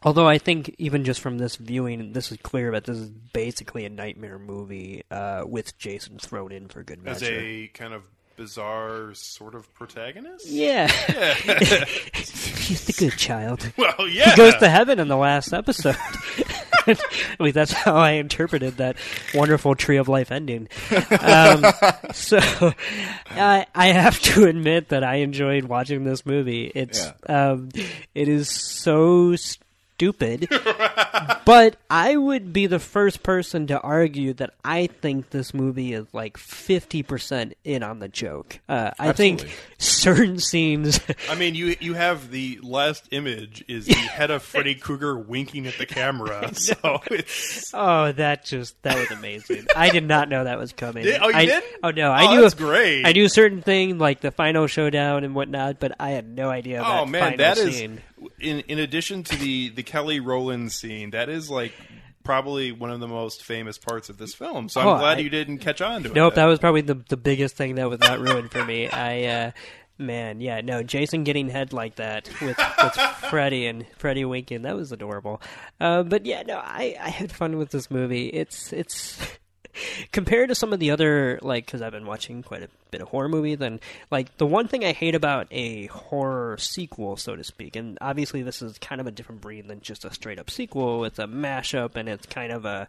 although I think even just from this viewing, this is clear that this is basically a Nightmare movie uh, with Jason thrown in for good measure. As a kind of bizarre sort of protagonist. yeah, he's the good child. Well, yeah. he goes to heaven in the last episode. At least that's how I interpreted that wonderful tree of life ending. Um, so I, I have to admit that I enjoyed watching this movie. It's um, it is so stupid, but I would be the first person to argue that I think this movie is like fifty percent in on the joke. Uh, I think certain scenes. I mean, you you have the last image is the head of Freddy Krueger winking at the camera. So it's Oh, that just that was amazing. I did not know that was coming. Did- oh, you I, didn't? Oh no, I Oh, knew that's a- great. I knew certain thing like the final showdown and whatnot, but I had no idea. oh that man, final that is scene. In in addition to the the Kelly Rowland scene. That is like probably one of the most famous parts of this film. So I'm Oh, glad I- you didn't catch on to it. Nope, that was probably the the biggest thing that was not ruined for me. I uh man, yeah, no, Jason getting head like that with with Freddy and Freddy winking, that was adorable. Uh, but yeah, no, I I had fun with this movie. It's it's compared to some of the other like because I've been watching quite a bit of horror movies and like the one thing I hate about a horror sequel, so to speak, and obviously this is kind of a different breed than just a straight up sequel. It's a mashup and it's kind of a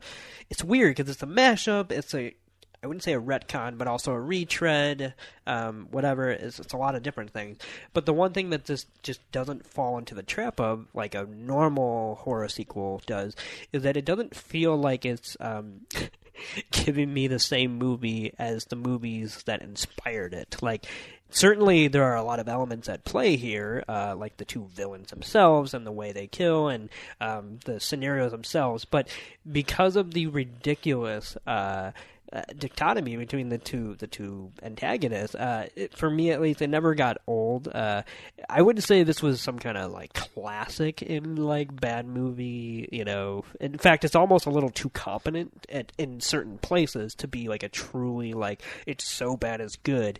it's weird because it's a mashup. It's a I wouldn't say a retcon, but also a retread, um, whatever. It's, it's a lot of different things. But the one thing that this just doesn't fall into the trap of, like a normal horror sequel does, is that it doesn't feel like it's um, giving me the same movie as the movies that inspired it. Like, certainly there are a lot of elements at play here, uh, like the two villains themselves and the way they kill and um, the scenarios themselves. But because of the ridiculous. Uh, uh, dichotomy between the two the two antagonists. Uh, it, for me, at least, it never got old. Uh, I wouldn't say this was some kind of like classic in like bad movie. You know, in fact, it's almost a little too competent at, in certain places to be like a truly like it's so bad it's good.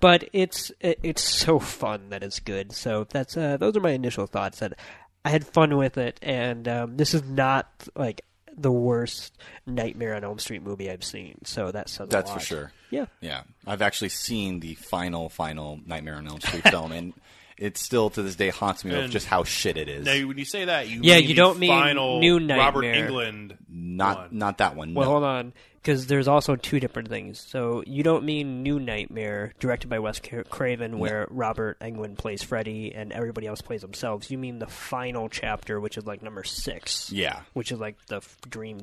But it's it, it's so fun that it's good. So that's uh, those are my initial thoughts. That I had fun with it, and um, this is not like the worst Nightmare on Elm Street movie I've seen. So that says a That's for sure. Yeah. Yeah, I've actually seen the final, final Nightmare on Elm Street film, and it still to this day haunts me of And- just how shit it is. Now, when you say that, you Yeah, mean you don't mean final New Robert Englund. not one. not that one. Well, no. hold on, because there's also two different things. So you don't mean New Nightmare, directed by Wes Craven, where Robert Englund plays Freddy and everybody else plays themselves. You mean the final chapter, which is like number six. Yeah. Which is like the f- dream,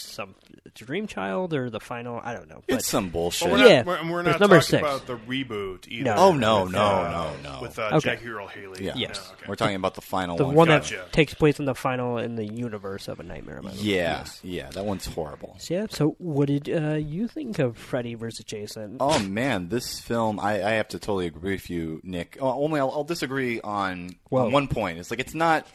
some dream child or the final. I don't know. But It's some bullshit. But we're Yeah, not, we're, we're not number talking six. about the reboot either. No. Oh, no, With, no, uh, no, no. With uh, Okay. Jackie Earle Haley. Yeah. Yes. okay. We're talking about the final the one. one Gotcha. that takes place in the final in the universe of a Nightmare. on Yeah, Yes. yeah, that one's horrible. So, yeah. So, what did uh, you think of Freddy versus Jason? Oh man, this film I, I have to totally agree with you, Nick. Uh, only I'll, I'll disagree on, on one point. It's like it's not.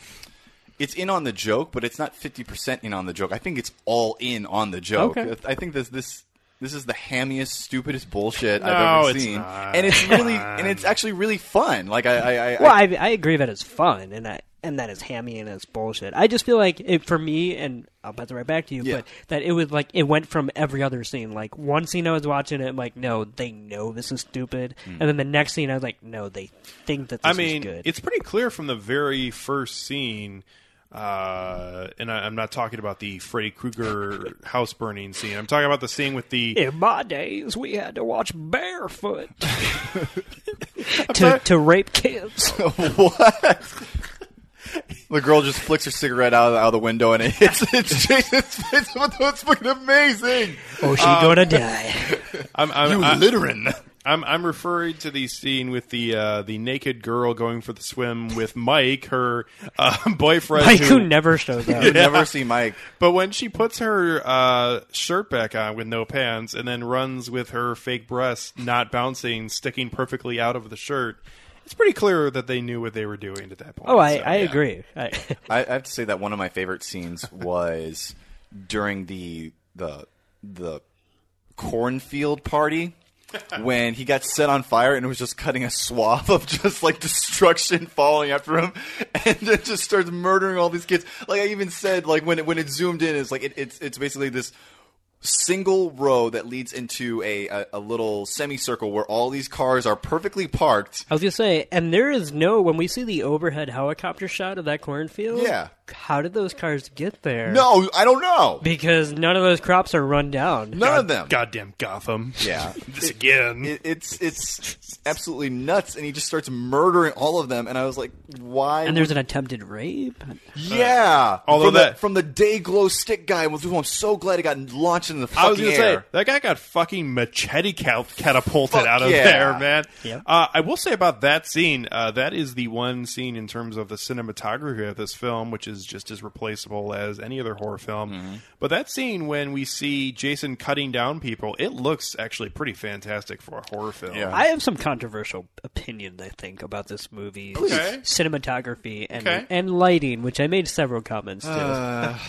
It's in on the joke, but it's not fifty percent in on the joke. I think it's all in on the joke. Okay. I think this this this is the hammiest, stupidest bullshit No, I've ever it's seen, not. and it's really and it's actually really fun. Like I, I, I, Well, I I, I agree that it's fun and that and that it's hammy and it's bullshit. I just feel like it for me, and I'll pass it right back to you, Yeah. but that it was like it went from every other scene. Like one scene I was watching it, I'm like, no, they know this is stupid, Hmm. and then the next scene I was like, no, they think that this I mean, is good. it's pretty clear from the very first scene, uh, and I, I'm not talking about the Freddy Krueger house burning scene. I'm talking about the scene with the. in my days, we had to watch barefoot to to rape kids. what? The girl just flicks her cigarette out of, out of the window and it hits it's Jason's face. It's fucking amazing. Oh, she Um, gonna die. I'm, I'm, You I- littering. I'm I'm referring to the scene with the uh, the naked girl going for the swim with Mike, her uh, boyfriend. Mike, who- who never shows up. You never see Mike. But when she puts her uh, shirt back on with no pants and then runs with her fake breasts not bouncing, sticking perfectly out of the shirt, it's pretty clear that they knew what they were doing at that point. Oh, I, So, I yeah. agree. I, I, I have to say that one of my favorite scenes was during the the the cornfield party when he got set on fire and it was just cutting a swath of just like destruction falling after him and then just starts murdering all these kids. Like I even said, like when it when it zoomed in, it's like it, it's it's basically this single row that leads into a, a, a little semicircle where all these cars are perfectly parked. I was gonna say, and there is no when we see the overhead helicopter shot of that cornfield. Yeah. How did those cars get there? No, I don't know. because none of those crops are run down. None of them. Goddamn Gotham. Yeah. this again. it, it's it's absolutely nuts, and he just starts murdering all of them. And I was like, why? And there's an attempted rape. yeah, Although from that- the, from the day glow stick guy, with I'm so glad he got launched in the I was fucking gonna air. say that guy got fucking machete cal- catapulted Fuck out of yeah. there, man. Yep. Uh, I will say about that scene, uh, that is the one scene in terms of the cinematography of this film, which is just as replaceable as any other horror film. Mm-hmm. But that scene when we see Jason cutting down people, it looks actually pretty fantastic for a horror film. Yeah. I have some controversial opinions, I think, about this movie. Okay. Cinematography and Okay. and lighting, which I made several comments to. Uh,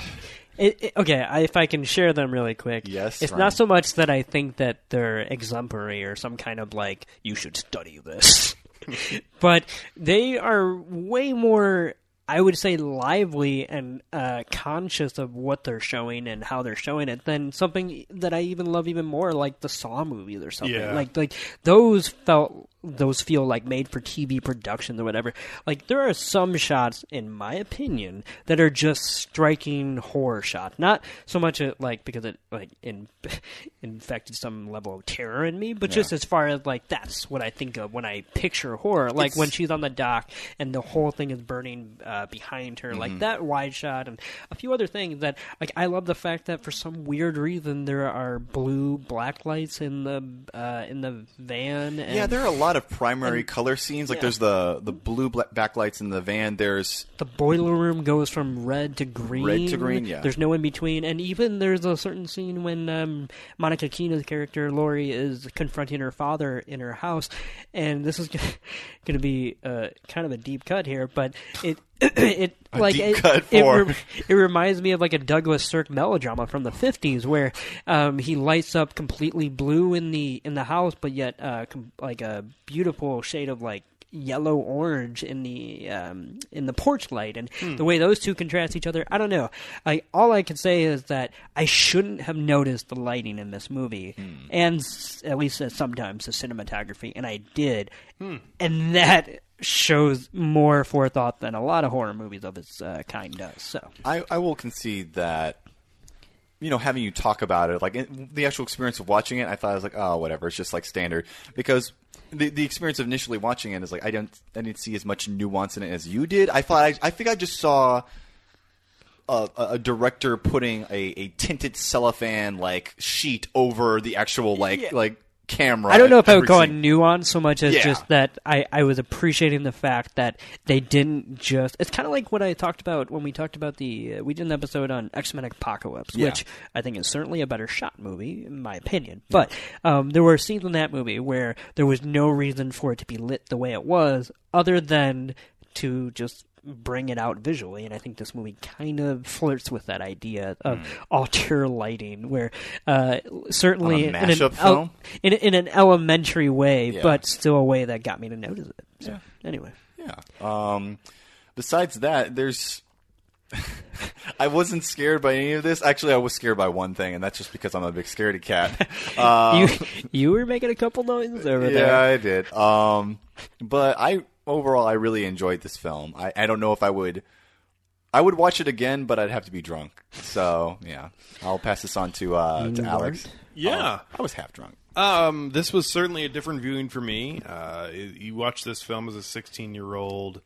It, it- okay, I, if I can share them really quick. Yes, It's Ryan. not so much that I think that they're exemplary or some kind of like, you should study this. but they are way more, I would say, lively and uh, conscious of what they're showing and how they're showing it than something that I even love even more, like the Saw movies or something. Yeah. Like, like those felt. Those feel like made for TV productions or whatever. Like there are some shots, in my opinion, that are just striking horror shots. Not so much uh, like because it like in, infected some level of terror in me, but just as far as like that's what I think of when I picture horror. Like when she's on the dock and the whole thing is burning uh, behind her, like that wide shot and a few other things that like I love the fact that for some weird reason there are blue black lights in the uh, in the van. And yeah, there are a lot of primary color scenes. Like yeah. there's the the blue black backlights in the van. There's the boiler room goes from red to green. Red to green, yeah. There's no in between, and even there's a certain scene when um, Monica Keena's character Lori is confronting her father in her house, and this is going to be uh, kind of a deep cut here, but it. it like deep it, it, re- it reminds me of like a Douglas Sirk melodrama from the fifties, where um, he lights up completely blue in the in the house, but yet uh, com- like a beautiful shade of like yellow orange in the um, in the porch light, and Hmm. the way those two contrast each other. I don't know. I all I can say is that I shouldn't have noticed the lighting in this movie, Hmm. and s- at least uh, sometimes the cinematography, and I did, Hmm. and that shows more forethought than a lot of horror movies of its uh, kind does. So. I, I will concede that you know having you talk about it like the actual experience of watching it i thought i was like oh whatever it's just like standard because the the experience of initially watching it is like i didn't i didn't see as much nuance in it as you did i thought i, I think i just saw a, a a director putting a, a tinted cellophane like sheet over the actual like Yeah. like camera I don't know if I would call it nuance so much as Yeah. just that I, I was appreciating the fact that they didn't just. It's kind of like what I talked about when we talked about the. Uh, we did an episode on X Men Apocalypse, Yeah. which I think is certainly a better shot movie, in my opinion. But um, there were scenes in that movie where there was no reason for it to be lit the way it was, other than to just bring it out visually and i think this movie kind of flirts with that idea of auteur lighting where uh, certainly in an el- film? in, in an elementary way, Yeah. but still a way that got me to notice it. So, anyway. Yeah. Um, besides that, there's. I wasn't scared by any of this. Actually, I was scared by one thing, and that's just because I'm a big scaredy cat. Um, you you were making a couple noises over yeah, there. Yeah, I did. Um, but I overall, I really enjoyed this film. I, I don't know if I would. I would watch it again, but I'd have to be drunk. So yeah, I'll pass this on to uh, to Alex. weren't? Yeah. I was half drunk. Um, this was certainly a different viewing for me. Uh, you watch this film as a 16 year old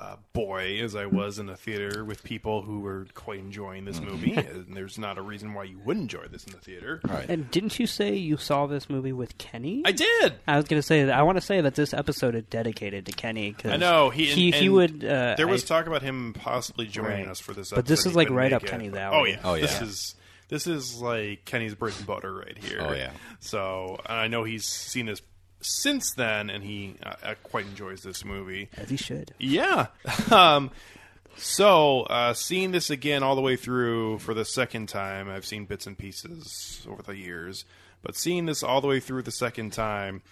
uh, boy, as I was in a theater with people who were quite enjoying this movie, and there's not a reason why you wouldn't enjoy this in the theater. Right. And didn't you say you saw this movie with Kenny? I did. I was going to say that I want to say that this episode is dedicated to Kenny. Cause I know he he, and- he and would. Uh, there was I- talk about him possibly joining Right. us for this, episode. But this is, like, right up it. Kenny's Oh yeah, Oh, yeah. This is this is like Kenny's bread and butter right here. Oh, yeah. So I know he's seen this since then, and he uh, uh, quite enjoys this movie. as he should. Yeah. um, so, uh, seeing this again all the way through for the second time, I've seen bits and pieces over the years, but seeing this all the way through the second time,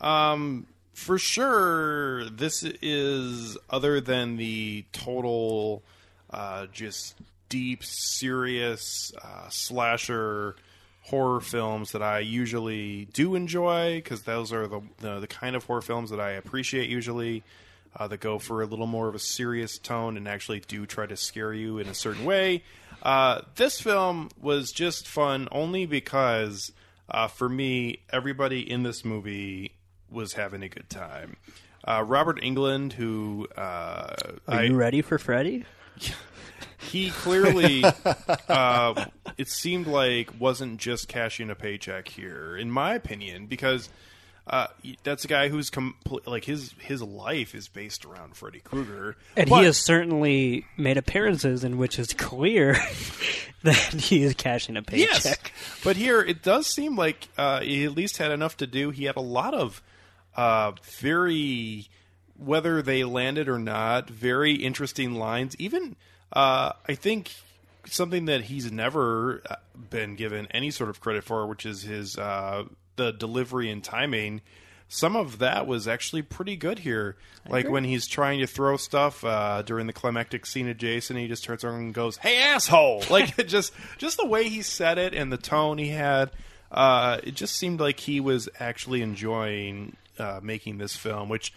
um, for sure, this is other than the total, uh, just deep, serious uh, slasher horror films that I usually do enjoy because those are the, the the kind of horror films that I appreciate usually. Uh, that go for a little more of a serious tone and actually do try to scare you in a certain way. Uh, this film was just fun only because, uh, for me, everybody in this movie was having a good time. Uh, Robert Englund, who uh, Are I, you ready for Freddy? He clearly uh, it seemed like wasn't just cashing a paycheck here in my opinion because uh, that's a guy who's like his his life is based around Freddy Krueger And But- he has certainly made appearances in which it's clear that he is cashing a paycheck. Yes, but here it does seem like uh, he at least had enough to do. He had a lot of uh, very, whether they landed or not, very interesting lines. Even uh, I think something that he's never uh, been given any sort of credit for, which is his uh, the delivery and timing. Some of that was actually pretty good here. like when he's trying to throw stuff uh, during the climactic scene of Jason, he just turns around and goes, "Hey, asshole!" Like just just the way he said it and the tone he had, uh, it just seemed like he was actually enjoying uh, making this film. Which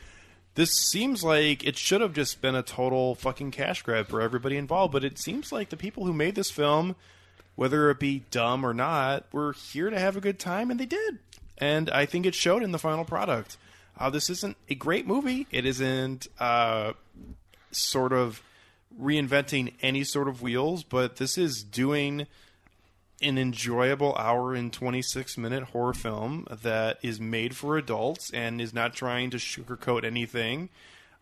this seems like it should have just been a total fucking cash grab for everybody involved. But it seems like the people who made this film, whether it be dumb or not, were here to have a good time, and they did. And I think it showed in the final product. Uh, this isn't a great movie. It isn't uh, sort of reinventing any sort of wheels, but this is doing an enjoyable hour and 26 minute horror film that is made for adults and is not trying to sugarcoat anything.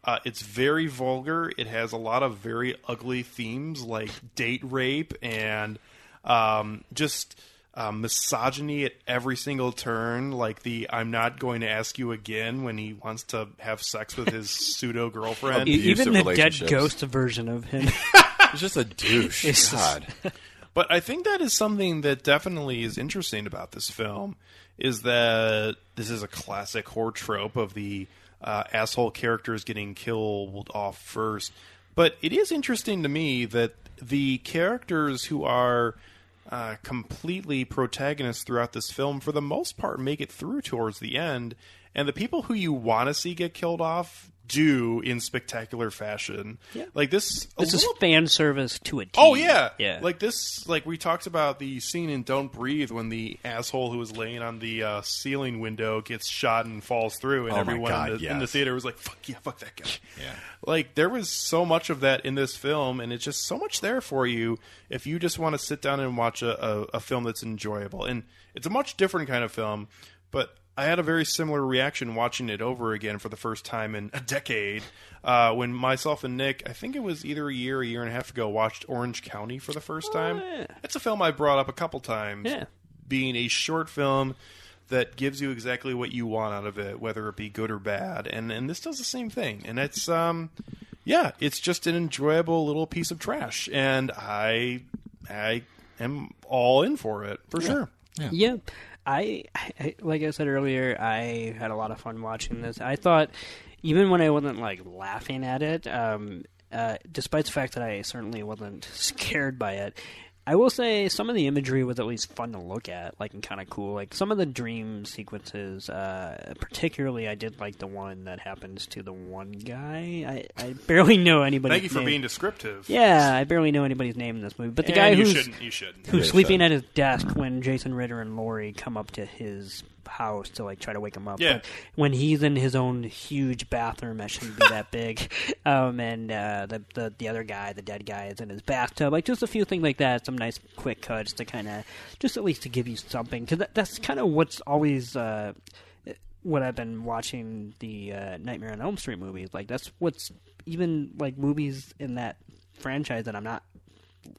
Uh, it's very vulgar. It has a lot of very ugly themes like date rape and um, just uh, misogyny at every single turn. Like the "I'm not going to ask you again" when he wants to have sex with his pseudo girlfriend. Even the dead ghost version of him. He's just a douche. It's just- God. But I think that is something that definitely is interesting about this film is that this is a classic horror trope of the uh, asshole characters getting killed off first. But it is interesting to me that the characters who are uh, completely protagonists throughout this film, for the most part, make it through towards the end, and the people who you want to see get killed off do in spectacular fashion. Yeah. Like this, a This is little fan service to a T. Oh yeah, yeah. Like this, like we talked about the scene in Don't Breathe when the asshole who was laying on the uh, ceiling window gets shot and falls through, and Oh everyone God, in, the, in the theater was like, "Fuck yeah, fuck that guy." Yeah. Like there was so much of that in this film, and it's just so much there for you if you just want to sit down and watch a, a, a film that's enjoyable. And it's a much different kind of film, but I had a very similar reaction watching it over again for the first time in a decade. Uh, when myself and Nick, I think it was either a year, or a year and a half ago, watched Orange County for the first time. yeah. It's a film I brought up a couple times. Yeah. Being a short film that gives you exactly what you want out of it, whether it be good or bad. And and this does the same thing. And it's um yeah, it's just an enjoyable little piece of trash. And I I am all in for it, for sure. Yeah, I, I like I said earlier, I had a lot of fun watching this. I thought, even when I wasn't like laughing at it, um, uh, despite the fact that I certainly wasn't scared by it. I will say some of the imagery was at least fun to look at, like and kind of cool. Like some of the dream sequences, uh, particularly, I did like the one that happens to the one guy. I, I barely know anybody. Thank you for being descriptive. Yeah, I barely know anybody's name in this movie, but the And guy you who's shouldn't you shouldn't. who's Yeah, sleeping so- at his desk when Jason Ritter and Lori come up to his house to like try to wake him up. Yeah. But when he's in his own huge bathroom that shouldn't be that big, um, and uh, the, the the other guy, the dead guy, is in his bathtub. Like just a few things like that. Some nice quick cuts to kind of just at least to give you something because that, that's kind of what's always. Uh, what I've been watching the uh, Nightmare on Elm Street movies, like that's what's even like movies in that franchise that I'm not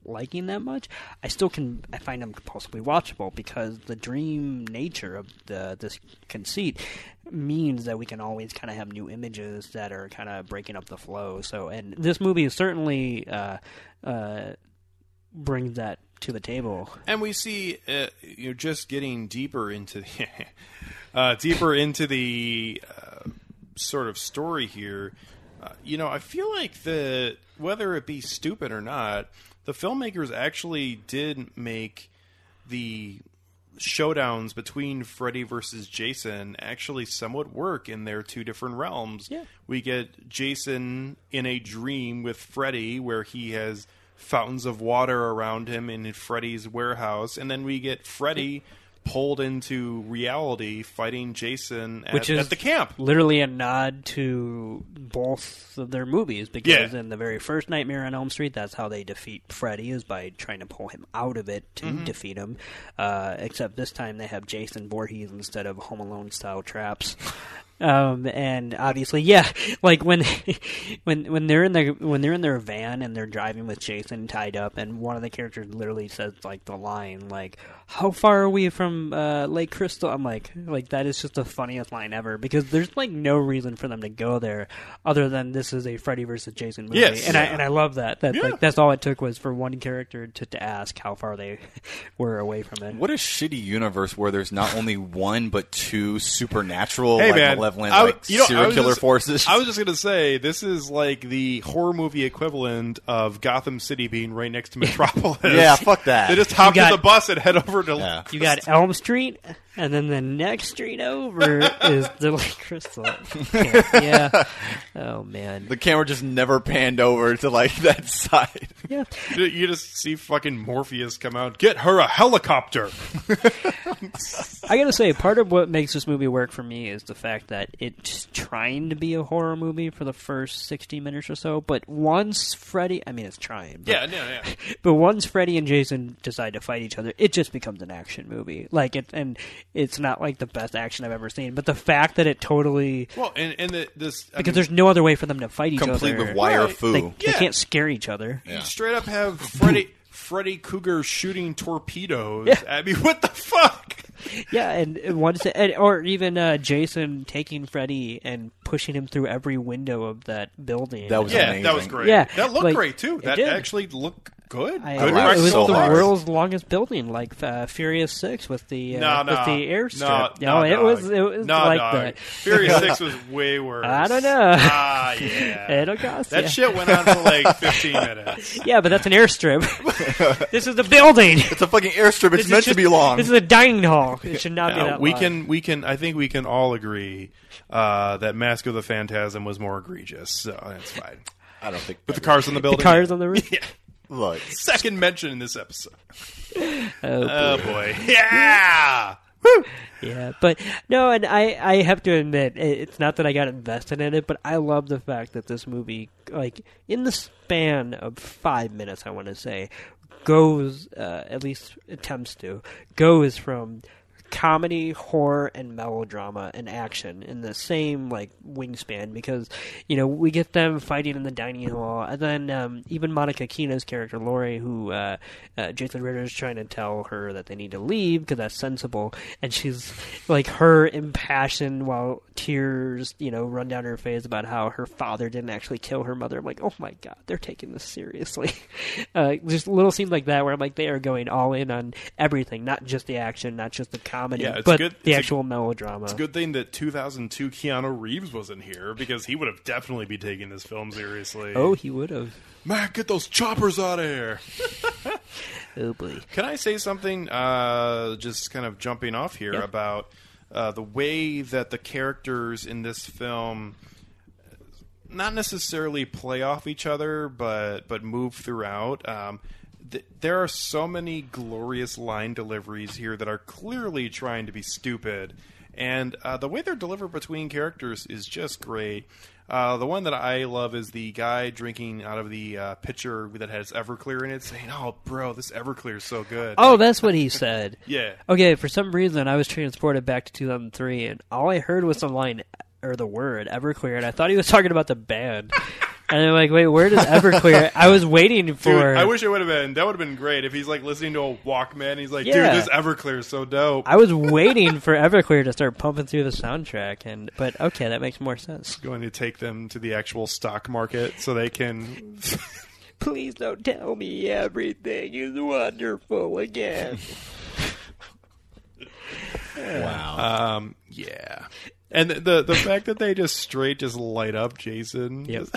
liking that much, I still can I find them possibly watchable because the dream nature of the this conceit means that we can always kind of have new images that are kind of breaking up the flow. So, and this movie is certainly uh, uh, brings that to the table. And we see uh, you know just getting deeper into uh, deeper into the uh, sort of story here. Uh, you know, I feel like the whether it be stupid or not, the filmmakers actually did make the showdowns between Freddy versus Jason actually somewhat work in their two different realms. Yeah. We get Jason in a dream with Freddy where he has fountains of water around him in Freddy's warehouse, and then we get Freddy pulled into reality fighting Jason at, Which is at the camp. Literally a nod to both of their movies because Yeah. in the very first Nightmare on Elm Street, that's how they defeat Freddy is by trying to pull him out of it to Mm-hmm. defeat him. Uh, except this time they have Jason Voorhees instead of Home Alone style traps. Um, and obviously, yeah, like when when when they're in their when they're in their van and they're driving with Jason tied up, and one of the characters literally says like the line like, "How far are we from uh, Lake Crystal?" I'm like, like that is just the funniest line ever because there's like no reason for them to go there other than this is a Freddy versus Jason movie, Yes. and I and I love that. That Yeah. like that's all it took was for one character to, to ask how far they were away from it. What a shitty universe where there's not only one but two supernatural, Hey like man, malevolent, I- like you know, serial was killer just- forces. I was just gonna say this is like the horror movie equivalent of Gotham City being right next to Metropolis. Yeah, fuck that. They just hop You got- to the bus and head over to. Yeah. You got Elm Street, and then the next street over is the Lake Crystal. Yeah. yeah. Oh man. the camera just never panned over to like that side. Yeah. You- You just see fucking Morpheus come out. Get her a helicopter. I gotta say, part of what makes this movie work for me is the fact that it's trying to be a horror movie for the first sixty minutes or so. But once Freddy, I mean, it's trying. But, Yeah, yeah, yeah. But once Freddy and Jason decide to fight each other, it just becomes an action movie. Like it, and it's not like the best action I've ever seen. But the fact that it totally Well, and and the, this I because mean, there's no other way for them to fight each Complete other. with wire Right. fu. They, they Yeah. can't scare each other. you straight up have Freddy Freddy Krueger shooting torpedoes. Yeah. I mean, what the fuck? Yeah, and, and once, and, or even uh, Jason taking Freddy and pushing him through every window of that building. That was Yeah, amazing. that was great. Yeah, that looked like, great too. That did. actually looked good. I, good it was so the hard. world's longest building, like uh, Furious Six with the uh, No, no, with the airstrip. No, no, it dog. was it was no, like dog. that. Furious Six was way worse. I don't know. Ah, yeah. It'll cost that ya. shit went on for like 15 minutes. Yeah, but that's an airstrip. this is the building. It's a fucking airstrip. It's This is meant to be long. This is a dining hall. It should not be that we long. can, we can, I think we can all agree uh, that Mask of the Phantasm was more egregious. So that's fine. I don't think. With the cars on the building. the cars on the roof. Yeah. Look, Second mention in this episode. Oh, Oh boy. Yeah. Yeah, but no, and I I have to admit it's not that I got invested in it, but I love the fact that this movie, like in the span of five minutes, I want to say, goes uh, at least attempts to goes from comedy, horror, and melodrama and action in the same like wingspan because you know we get them fighting in the dining hall, and then um, even Monica Keena's character Lori, who uh, uh, Jason Ritter is trying to tell her that they need to leave because that's sensible, and she's like her impassioned while tears you know run down her face about how her father didn't actually kill her mother. I'm like, oh my god, they're taking this seriously. uh, just little scenes like that where I'm like, they are going all in on everything, not just the action, not just the comedy, Yeah, it's but good- the it's a- actual melodrama. It's a good thing that 2002 Keanu Reeves wasn't here because he would have definitely be taking this film seriously. Oh, he would have. Mac, get those choppers out of here. Oh boy. Can I say something, uh, just kind of jumping off here, Yeah. about uh, the way that the characters in this film not necessarily play off each other, but but move throughout. Um, th- there are so many glorious line deliveries here that are clearly trying to be stupid, and uh, the way they're delivered between characters is just great. Uh, the one that I love is the guy drinking out of the uh, pitcher that has Everclear in it, saying, "Oh, bro, this Everclear is so good." Oh, that's what he said. Yeah. Okay, for some reason I was transported back to 2003, and all I heard was the line or the word Everclear, and I thought he was talking about the band. and I'm like, wait, where does Everclear? I was waiting for. Dude, I wish it would have been. That would have been great if he's like listening to a Walkman. He's like, Yeah. dude, this Everclear is so dope. I was waiting for Everclear to start pumping through the soundtrack, and but okay, that makes more sense. going to take them to the actual stock market so they can. Please don't tell me everything is wonderful again. wow. Um, yeah, and the, the the fact that they just straight just light up Jason, Yep.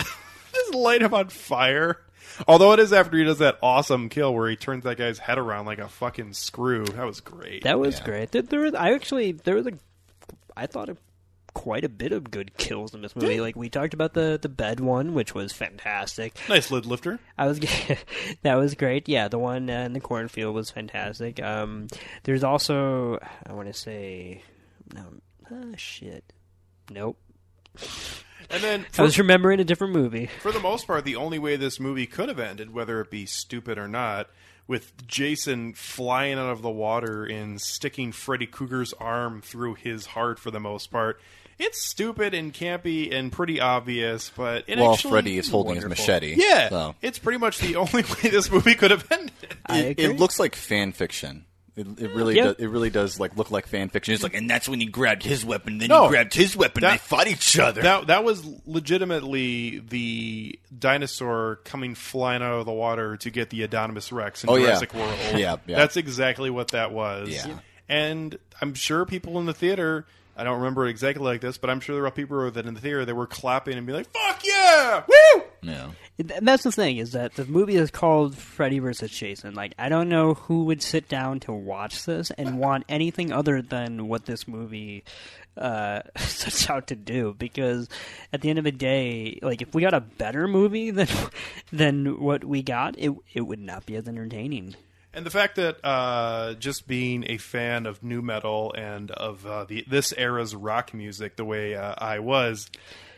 Just, just light him on fire. Although it is after he does that awesome kill where he turns that guy's head around like a fucking screw. That was great. That was Yeah. great. There, there was, I actually there was a, I thought of quite a bit of good kills in this movie. Like we talked about the the bed one, which was fantastic. nice lid lifter. I was that was great. Yeah, the one uh, in the cornfield was fantastic. Um, there's also I want to say no ah, shit. Nope. And then I was remembering a different movie. for the most part, the only way this movie could have ended, whether it be stupid or not, with Jason flying out of the water and sticking Freddy Krueger's arm through his heart for the most part. It's stupid and campy and pretty obvious, but it well, actually, Freddy is holding his machete. Yeah, So. it's pretty much the only way this movie could have ended. I It, agree. it looks like fan fiction. It, it really Yeah. does, it really does like look like fan fiction. It's like, and that's when he grabbed his weapon, then No. he grabbed his weapon, and That- they fought each other. That that was legitimately the dinosaur coming flying out of the water to get the Indominus Rex in Oh, yeah. Jurassic World. Yeah, yeah. That's exactly what that was. Yeah. And I'm sure people in the theater, I don't remember it exactly like this, but I'm sure there were people that in the theater that were clapping and be like, "Fuck yeah, woo!" Yeah. Th- That's the thing is that the movie is called Freddy vs. Jason. Like I don't know who would sit down to watch this and want anything other than what this movie uh, sets out to do. Because at the end of the day, like if we got a better movie than than what we got, it it would not be as entertaining. And the fact that uh, just being a fan of new metal and of uh, the this era's rock music, the way uh, I was,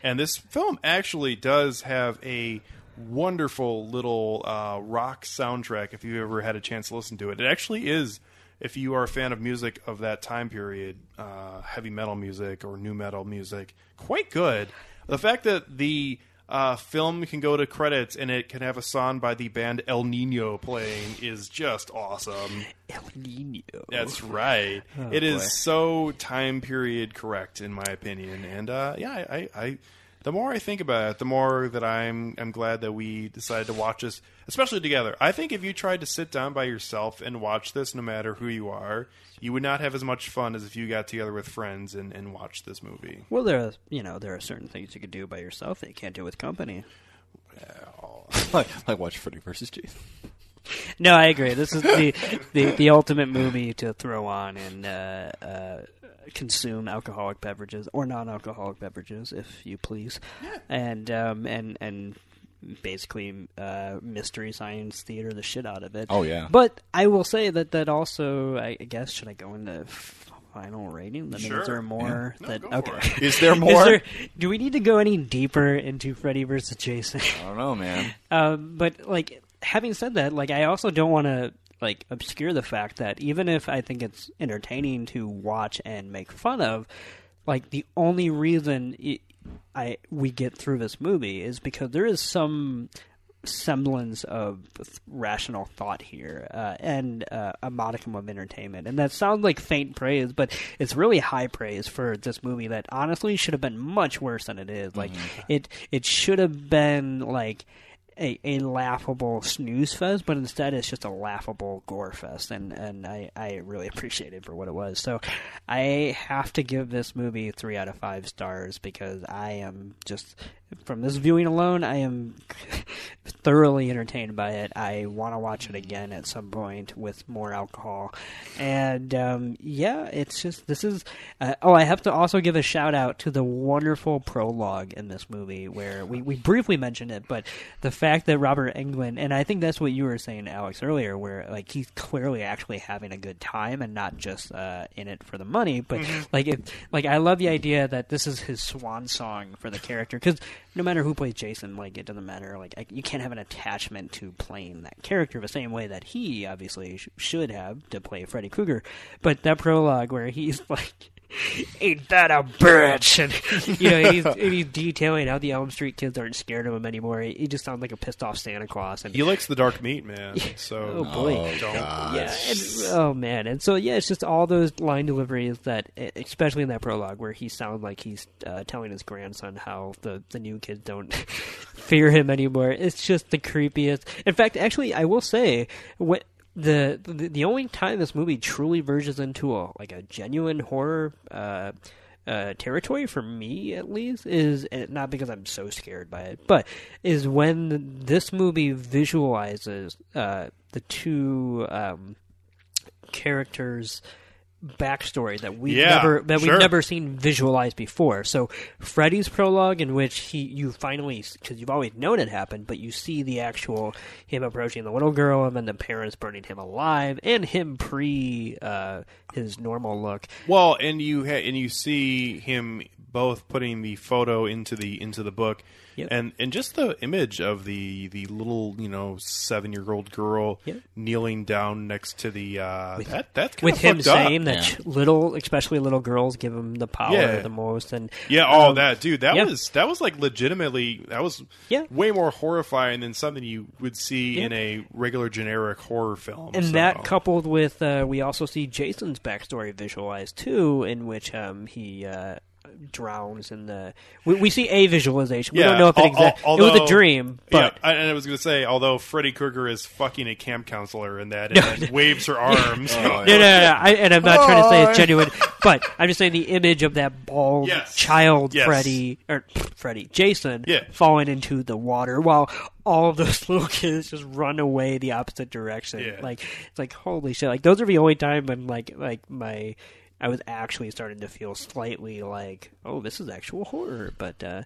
and this film actually does have a wonderful little uh, rock soundtrack. If you've ever had a chance to listen to it, it actually is. If you are a fan of music of that time period, uh, heavy metal music or new metal music, quite good. The fact that the uh, film can go to credits and it can have a song by the band Ill Niño playing is just awesome. Ill Niño. That's right. Oh, it is boy. so time period correct in my opinion, and uh, yeah, I, I, I, the more I think about it, the more that I'm, I'm glad that we decided to watch this, especially together. I think if you tried to sit down by yourself and watch this, no matter who you are, you would not have as much fun as if you got together with friends and, and watched this movie. Well, there are you know there are certain things you could do by yourself that you can't do with company. like, like watch Freddy versus Jason. No, I agree. This is the the, the ultimate movie to throw on and uh, uh, consume alcoholic beverages or non-alcoholic beverages, if you please, and um, and and basically uh, mystery science theater the shit out of it. Oh, yeah. But I will say that that also, I guess, should I go into final rating? I mean, Sure. is there more No, that go for okay? it. Is there Is more? there- do we need to go any deeper into Freddy versus Jason? I don't know, man. Um, but like having said that, like I also don't want to like obscure the fact that even if I think it's entertaining to watch and make fun of, like the only reason it, I we get through this movie is because there is some semblance of rational thought here uh, and uh, a modicum of entertainment. And that sounds like faint praise but it's really high praise for this movie that honestly should have been much worse than it is. Like it it should have been like a, a laughable snooze fest, but instead it's just a laughable gore fest, and, and I, I really appreciate it for what it was. So I have to give this movie three out of five stars because I am just from this viewing alone, I am thoroughly entertained by it. I want to watch it again at some point with more alcohol, and um, yeah, it's just this is. Uh, oh, I have to also give a shout out to the wonderful prologue in this movie where we, we briefly mentioned it, but the fact that Robert Englund and I think that's what you were saying, Alex, earlier, where like he's clearly actually having a good time and not just uh, in it for the money, but like if like I love the idea that this is his swan song for the character because no matter who plays Jason, like it doesn't matter. Like I, you can't have an attachment to playing that character the same way that he obviously sh- should have to play Freddy Krueger. But that prologue where he's like. Ain't that a bitch? And you know, he's, and he's detailing how the Elm Street kids aren't scared of him anymore. He, he just sounds like a pissed off Santa Claus. And He likes the dark meat, man. So Oh, boy. Oh, yeah, and, oh man, and so yeah, it's just all those line deliveries that, especially in that prologue, where he sounds like he's uh, telling his grandson how the the new kids don't fear him anymore. It's just the creepiest. In fact, actually, I will say what. The, the only time this movie truly verges into a like a genuine horror uh, uh, territory for me at least is not because I'm so scared by it, but is when this movie visualizes uh, the two um, characters backstory that we Yeah, never that we've sure. never seen visualized before. So Freddy's prologue, in which he you finally because you've always known it happened, but you see the actual him approaching the little girl and then the parents burning him alive and him pre uh, his normal look. Well, and you ha- and you see him both putting the photo into the into the book, Yep. and and just the image of the the little you know seven year old girl Yep. kneeling down next to the uh, that that's With him fucked up. saying that Yeah. little, especially little girls, give him the power Yeah. the most, and Yeah, all um, that dude, that yeah. was that was like legitimately that was Yeah. way more horrifying than something you would see Yeah. in a regular generic horror film. and so. that coupled with uh, we also see Jason's backstory visualized too, in which um, he uh, drowns in the. We, we see a visualization. We Yeah, don't know if it al- exact. al- it was a dream, but yeah, I- and I was going to say, although Freddy Krueger is fucking a camp counselor in that, and then waves her arms. Oh, no, no, no, no. I, and I'm not trying to say it's genuine, but I'm just saying the image of that bald Yes. child Yes. Freddy or Freddy Jason Yeah. falling into the water while all of those little kids just run away the opposite direction. Yeah. Like it's like holy shit! Like those are the only time when like like my I was actually starting to feel slightly like oh this is actual horror, but. uh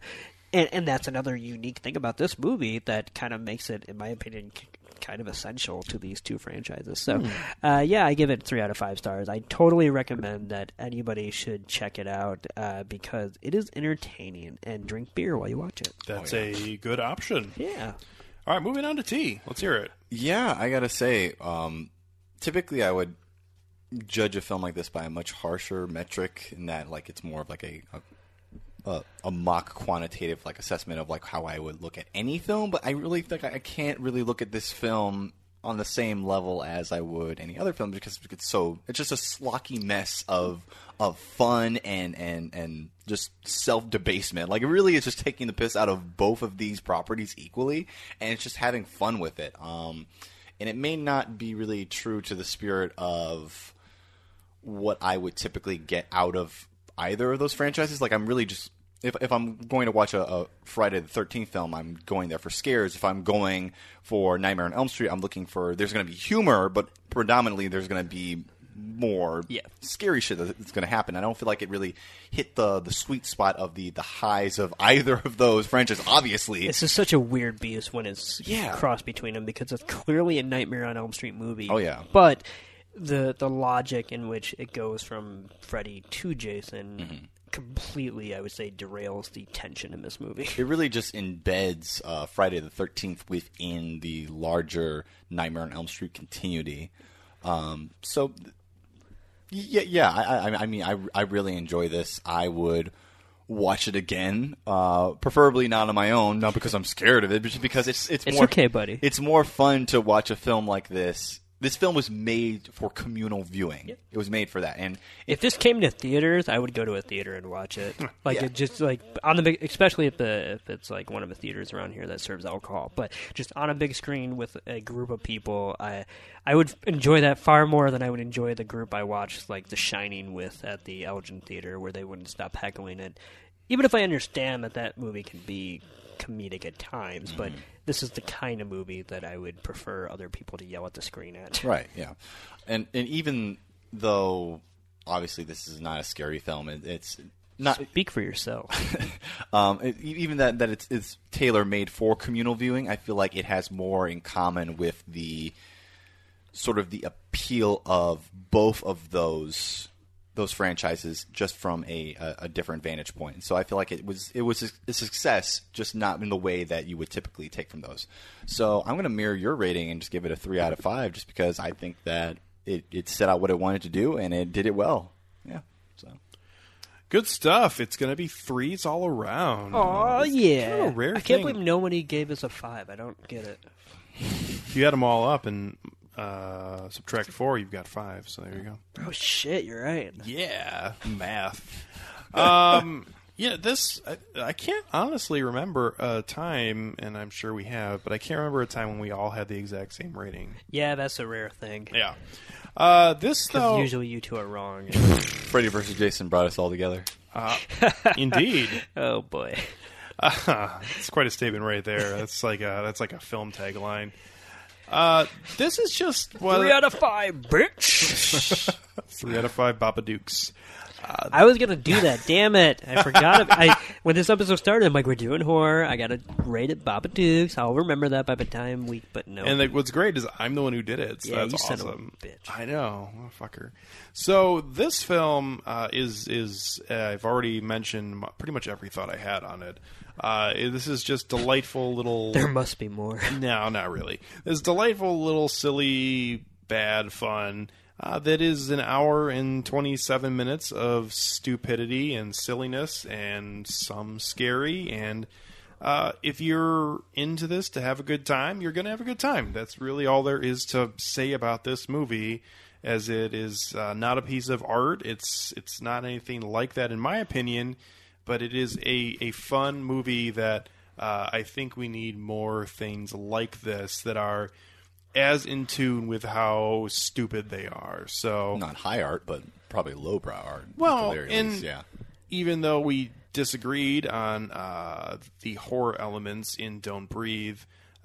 and, and that's another unique thing about this movie that kind of makes it, in my opinion, k- kind of essential to these two franchises. So, uh, yeah, I give it three out of five stars. I totally recommend that anybody should check it out uh, because it is entertaining and drink beer while you watch it. That's a good option. Yeah. All right, moving on to T. Let's hear it. Yeah, I gotta say, um, typically I would judge a film like this by a much harsher metric in that, like, it's more of like a, a a, a mock quantitative like assessment of like how I would look at any film, but I really think I can't really look at this film on the same level as I would any other film because it's so it's just a slocky mess of of fun and and and just self debasement. Like it really is just taking the piss out of both of these properties equally, and it's just having fun with it. Um, and it may not be really true to the spirit of what I would typically get out of either of those franchises. Like I'm really just if if I'm going to watch a, a Friday the Thirteenth film, I'm going there for scares. If I'm going for Nightmare on Elm Street, I'm looking for there's going to be humor, but predominantly there's going to be more Yeah. scary shit that's going to happen. I don't feel like it really hit the the sweet spot of the the highs of either of those franchises. Obviously, This is such a weird beast when it's Yeah. crossed between them because it's clearly a Nightmare on Elm Street movie. Oh, yeah. but the the logic in which it goes from Freddy to Jason Mm-hmm. completely, I would say, derails the tension in this movie. it really just embeds uh, Friday the Thirteenth within the larger Nightmare on Elm Street continuity. Um, so, yeah, yeah. I, I, I mean, I, I really enjoy this. I would watch it again, uh, preferably not on my own, not because I'm scared of it, but just because it's it's, It's more okay, buddy. It's more fun to watch a film like this. This film was made for communal viewing. It was made for that, and If this came to theaters, I would go to a theater and watch it. Like Yeah. it just like on the big, especially if the if it's like one of the theaters around here that serves alcohol. But just on a big screen with a group of people, I I would enjoy that far more than I would enjoy the group I watched like The Shining with at the Elgin Theater, where they wouldn't stop heckling it. Even if I understand that that movie can be comedic at times, but mm-hmm. This is the kind of movie that I would prefer other people to yell at the screen at. Right. Yeah. And and even though obviously this is not a scary film, it, it's not. Speak for yourself. Um, it, even that that it's it's tailor made for communal viewing. I feel like it has more in common with the sort of the appeal of both of those those franchises just from a, a, a different vantage point. So I feel like it was it was a, a success, just not in the way that you would typically take from those. So I'm going to mirror your rating and just give it a three out of five, just because I think that it, it set out what it wanted to do and it did it well. Yeah. So Good stuff. It's going to be threes all around. Oh yeah! kind of a rare I can't thing. believe nobody gave us a five. I don't get it. You had them all up and uh, subtract four, you've got five. So there you go. Oh shit! You're right. Yeah, math. um, yeah, this I, I can't honestly remember a time, and I'm sure we have, but I can't remember a time when we all had the exact same rating. Yeah, that's a rare thing. Yeah. Uh, this Because though, usually you two are wrong. Freddy versus Jason brought us all together. indeed, oh boy. it's quite a statement right there. That's like a that's like a film tagline. Uh, this is just what Three out of five, bitch. three out of five Babadooks. I was gonna do that. Damn it! I forgot. It. I when this episode started, I'm like, we're doing horror. I gotta rate it Babadooks. I'll remember that by the time week. But no. And like, what's great is I'm the one who did it. So Yeah, that's you son of a awesome. bitch. I know, oh, fucker. So this film uh, is is uh, I've already mentioned pretty much every thought I had on it. Uh, this is just delightful little. there must be more. No, not really. This delightful little silly bad fun. Uh, that is an hour and 27 minutes of stupidity and silliness and some scary. And uh, if you're into this to have a good time, you're going to have a good time. That's really all there is to say about this movie. As it is uh, not a piece of art, it's it's not anything like that in my opinion, but it is a, a fun movie that uh, I think we need more things like this that are as in tune with how stupid they are. So Not high art, but probably lowbrow art. at the well, very and least, yeah. even though we disagreed on uh, the horror elements in Don't Breathe,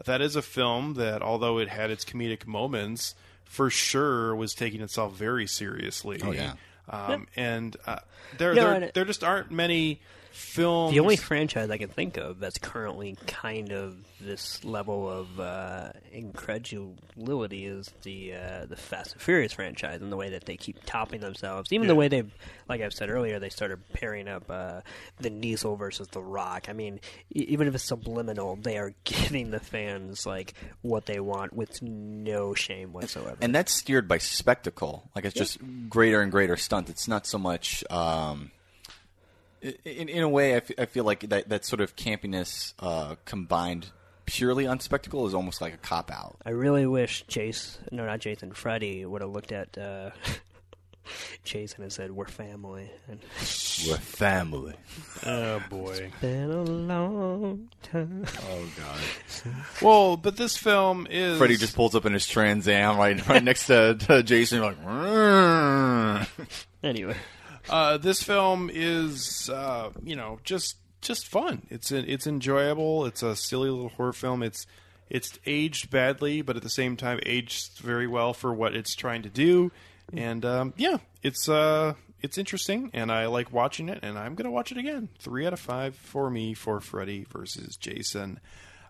that is a film that, although it had its comedic moments, for sure was taking itself very seriously. Oh, yeah. Um, And uh, there, No, there, and- there just aren't many films. The only franchise I can think of that's currently kind of this level of uh, incredulity is the uh, the Fast and Furious franchise, and the way that they keep topping themselves. Even the way they've, like I've said earlier, they started pairing up uh, the Diesel versus the Rock. I mean, e- even if it's subliminal, they are giving the fans like what they want with no shame whatsoever. and that's steered by spectacle. Like it's just greater and greater stunt. It's not so much. Um, In, in a way, I, f- I feel like that, that sort of campiness uh, combined purely on spectacle is almost like a cop out. I really wish Chase, no, not Jason, Freddy would have looked at uh, Jason and said, "We're family." And We're family. Oh boy. It's been a long time. Oh god. Well, but this film is Freddy just pulls up in his Trans Am right right next to, to Jason, like. Anyway, Uh, this film is, uh, you know, just just fun. It's it's enjoyable. It's a silly little horror film. It's it's aged badly, but at the same time aged very well for what it's trying to do. And um, yeah, it's uh, it's interesting, and I like watching it, and I'm gonna watch it again. Three out of five for me for Freddy versus Jason.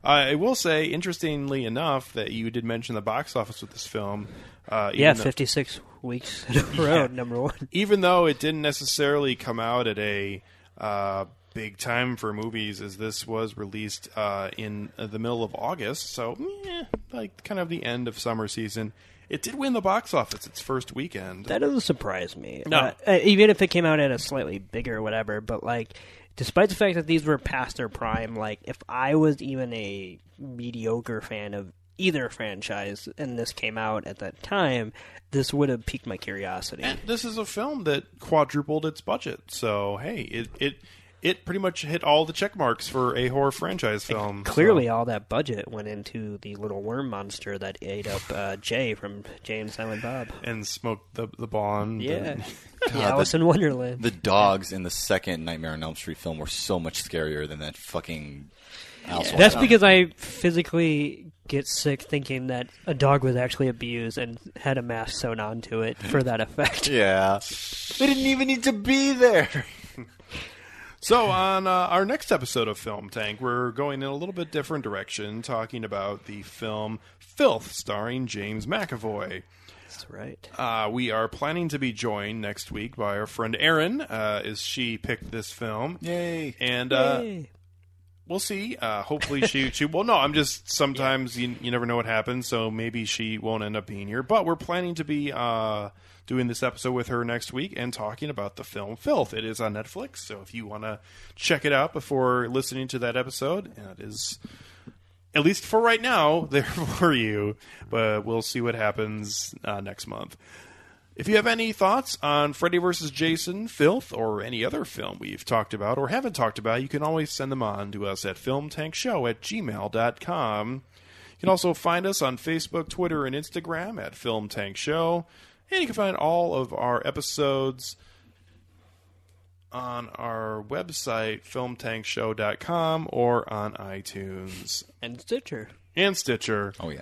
I will say, interestingly enough, that you did mention the box office with this film. Uh, yeah, 56 weeks in a row, number one. even though it didn't necessarily come out at a uh, big time for movies, as this was released uh, in the middle of August, so eh, like kind of the end of summer season. It did win the box office its first weekend. That doesn't surprise me. No. Uh, uh, even if it came out at a slightly bigger whatever, but like, despite the fact that these were past their prime, like, if I was even a mediocre fan of either franchise and this came out at that time, this would have piqued my curiosity. and this is a film that quadrupled its budget, so hey, it it it pretty much hit all the check marks for a horror franchise film. Clearly, so- all that budget went into the little worm monster that ate up uh, Jay from Jay and Silent Bob. and smoked the the bond. Yeah, and- the Alice in Wonderland. The dogs in the second Nightmare on Elm Street film were so much scarier than that fucking. Alice That's because I physically get sick thinking that a dog was actually abused and had a mask sewn onto it for that effect. Yeah. They didn't even need to be there. So, on uh, our next episode of Film Tank, we're going in a little bit different direction, talking about the film Filth, starring James McAvoy. That's right. Uh, we are planning to be joined next week by our friend Erin, uh, as she picked this film. Yay. And uh, Yay. We'll see. Uh, hopefully, she, she. Well, no, I'm just. Sometimes you, you never know what happens, so maybe she won't end up being here. But we're planning to be uh, doing this episode with her next week and talking about the film Filth. It is on Netflix, so if you want to check it out before listening to that episode, it is. At least for right now, there for you. But we'll see what happens uh, next month. If you have any thoughts on Freddy vs. Jason, Filth, or any other film we've talked about or haven't talked about, you can always send them on to us at filmtankshow at gmail.com. You can also find us on Facebook, Twitter, and Instagram at Film Tank Show. And you can find all of our episodes on our website, filmtankshow.com, or on iTunes And Stitcher. and Stitcher. Oh, yeah.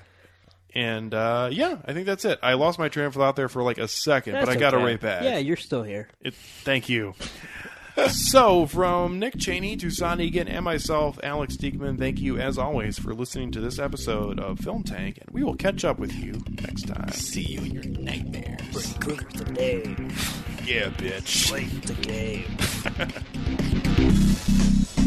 And uh, yeah, I think that's it. I lost my train of thought there for like a second, but I That's got it okay. right back. Yeah, you're still here. It, thank you. so, from Nick Cheney to Sean Egan and myself, Alex Diekman, thank you as always for listening to this episode of Film Tank, and we will catch up with you next time. See you in your nightmares. Cookers today. Yeah, bitch. Play Today.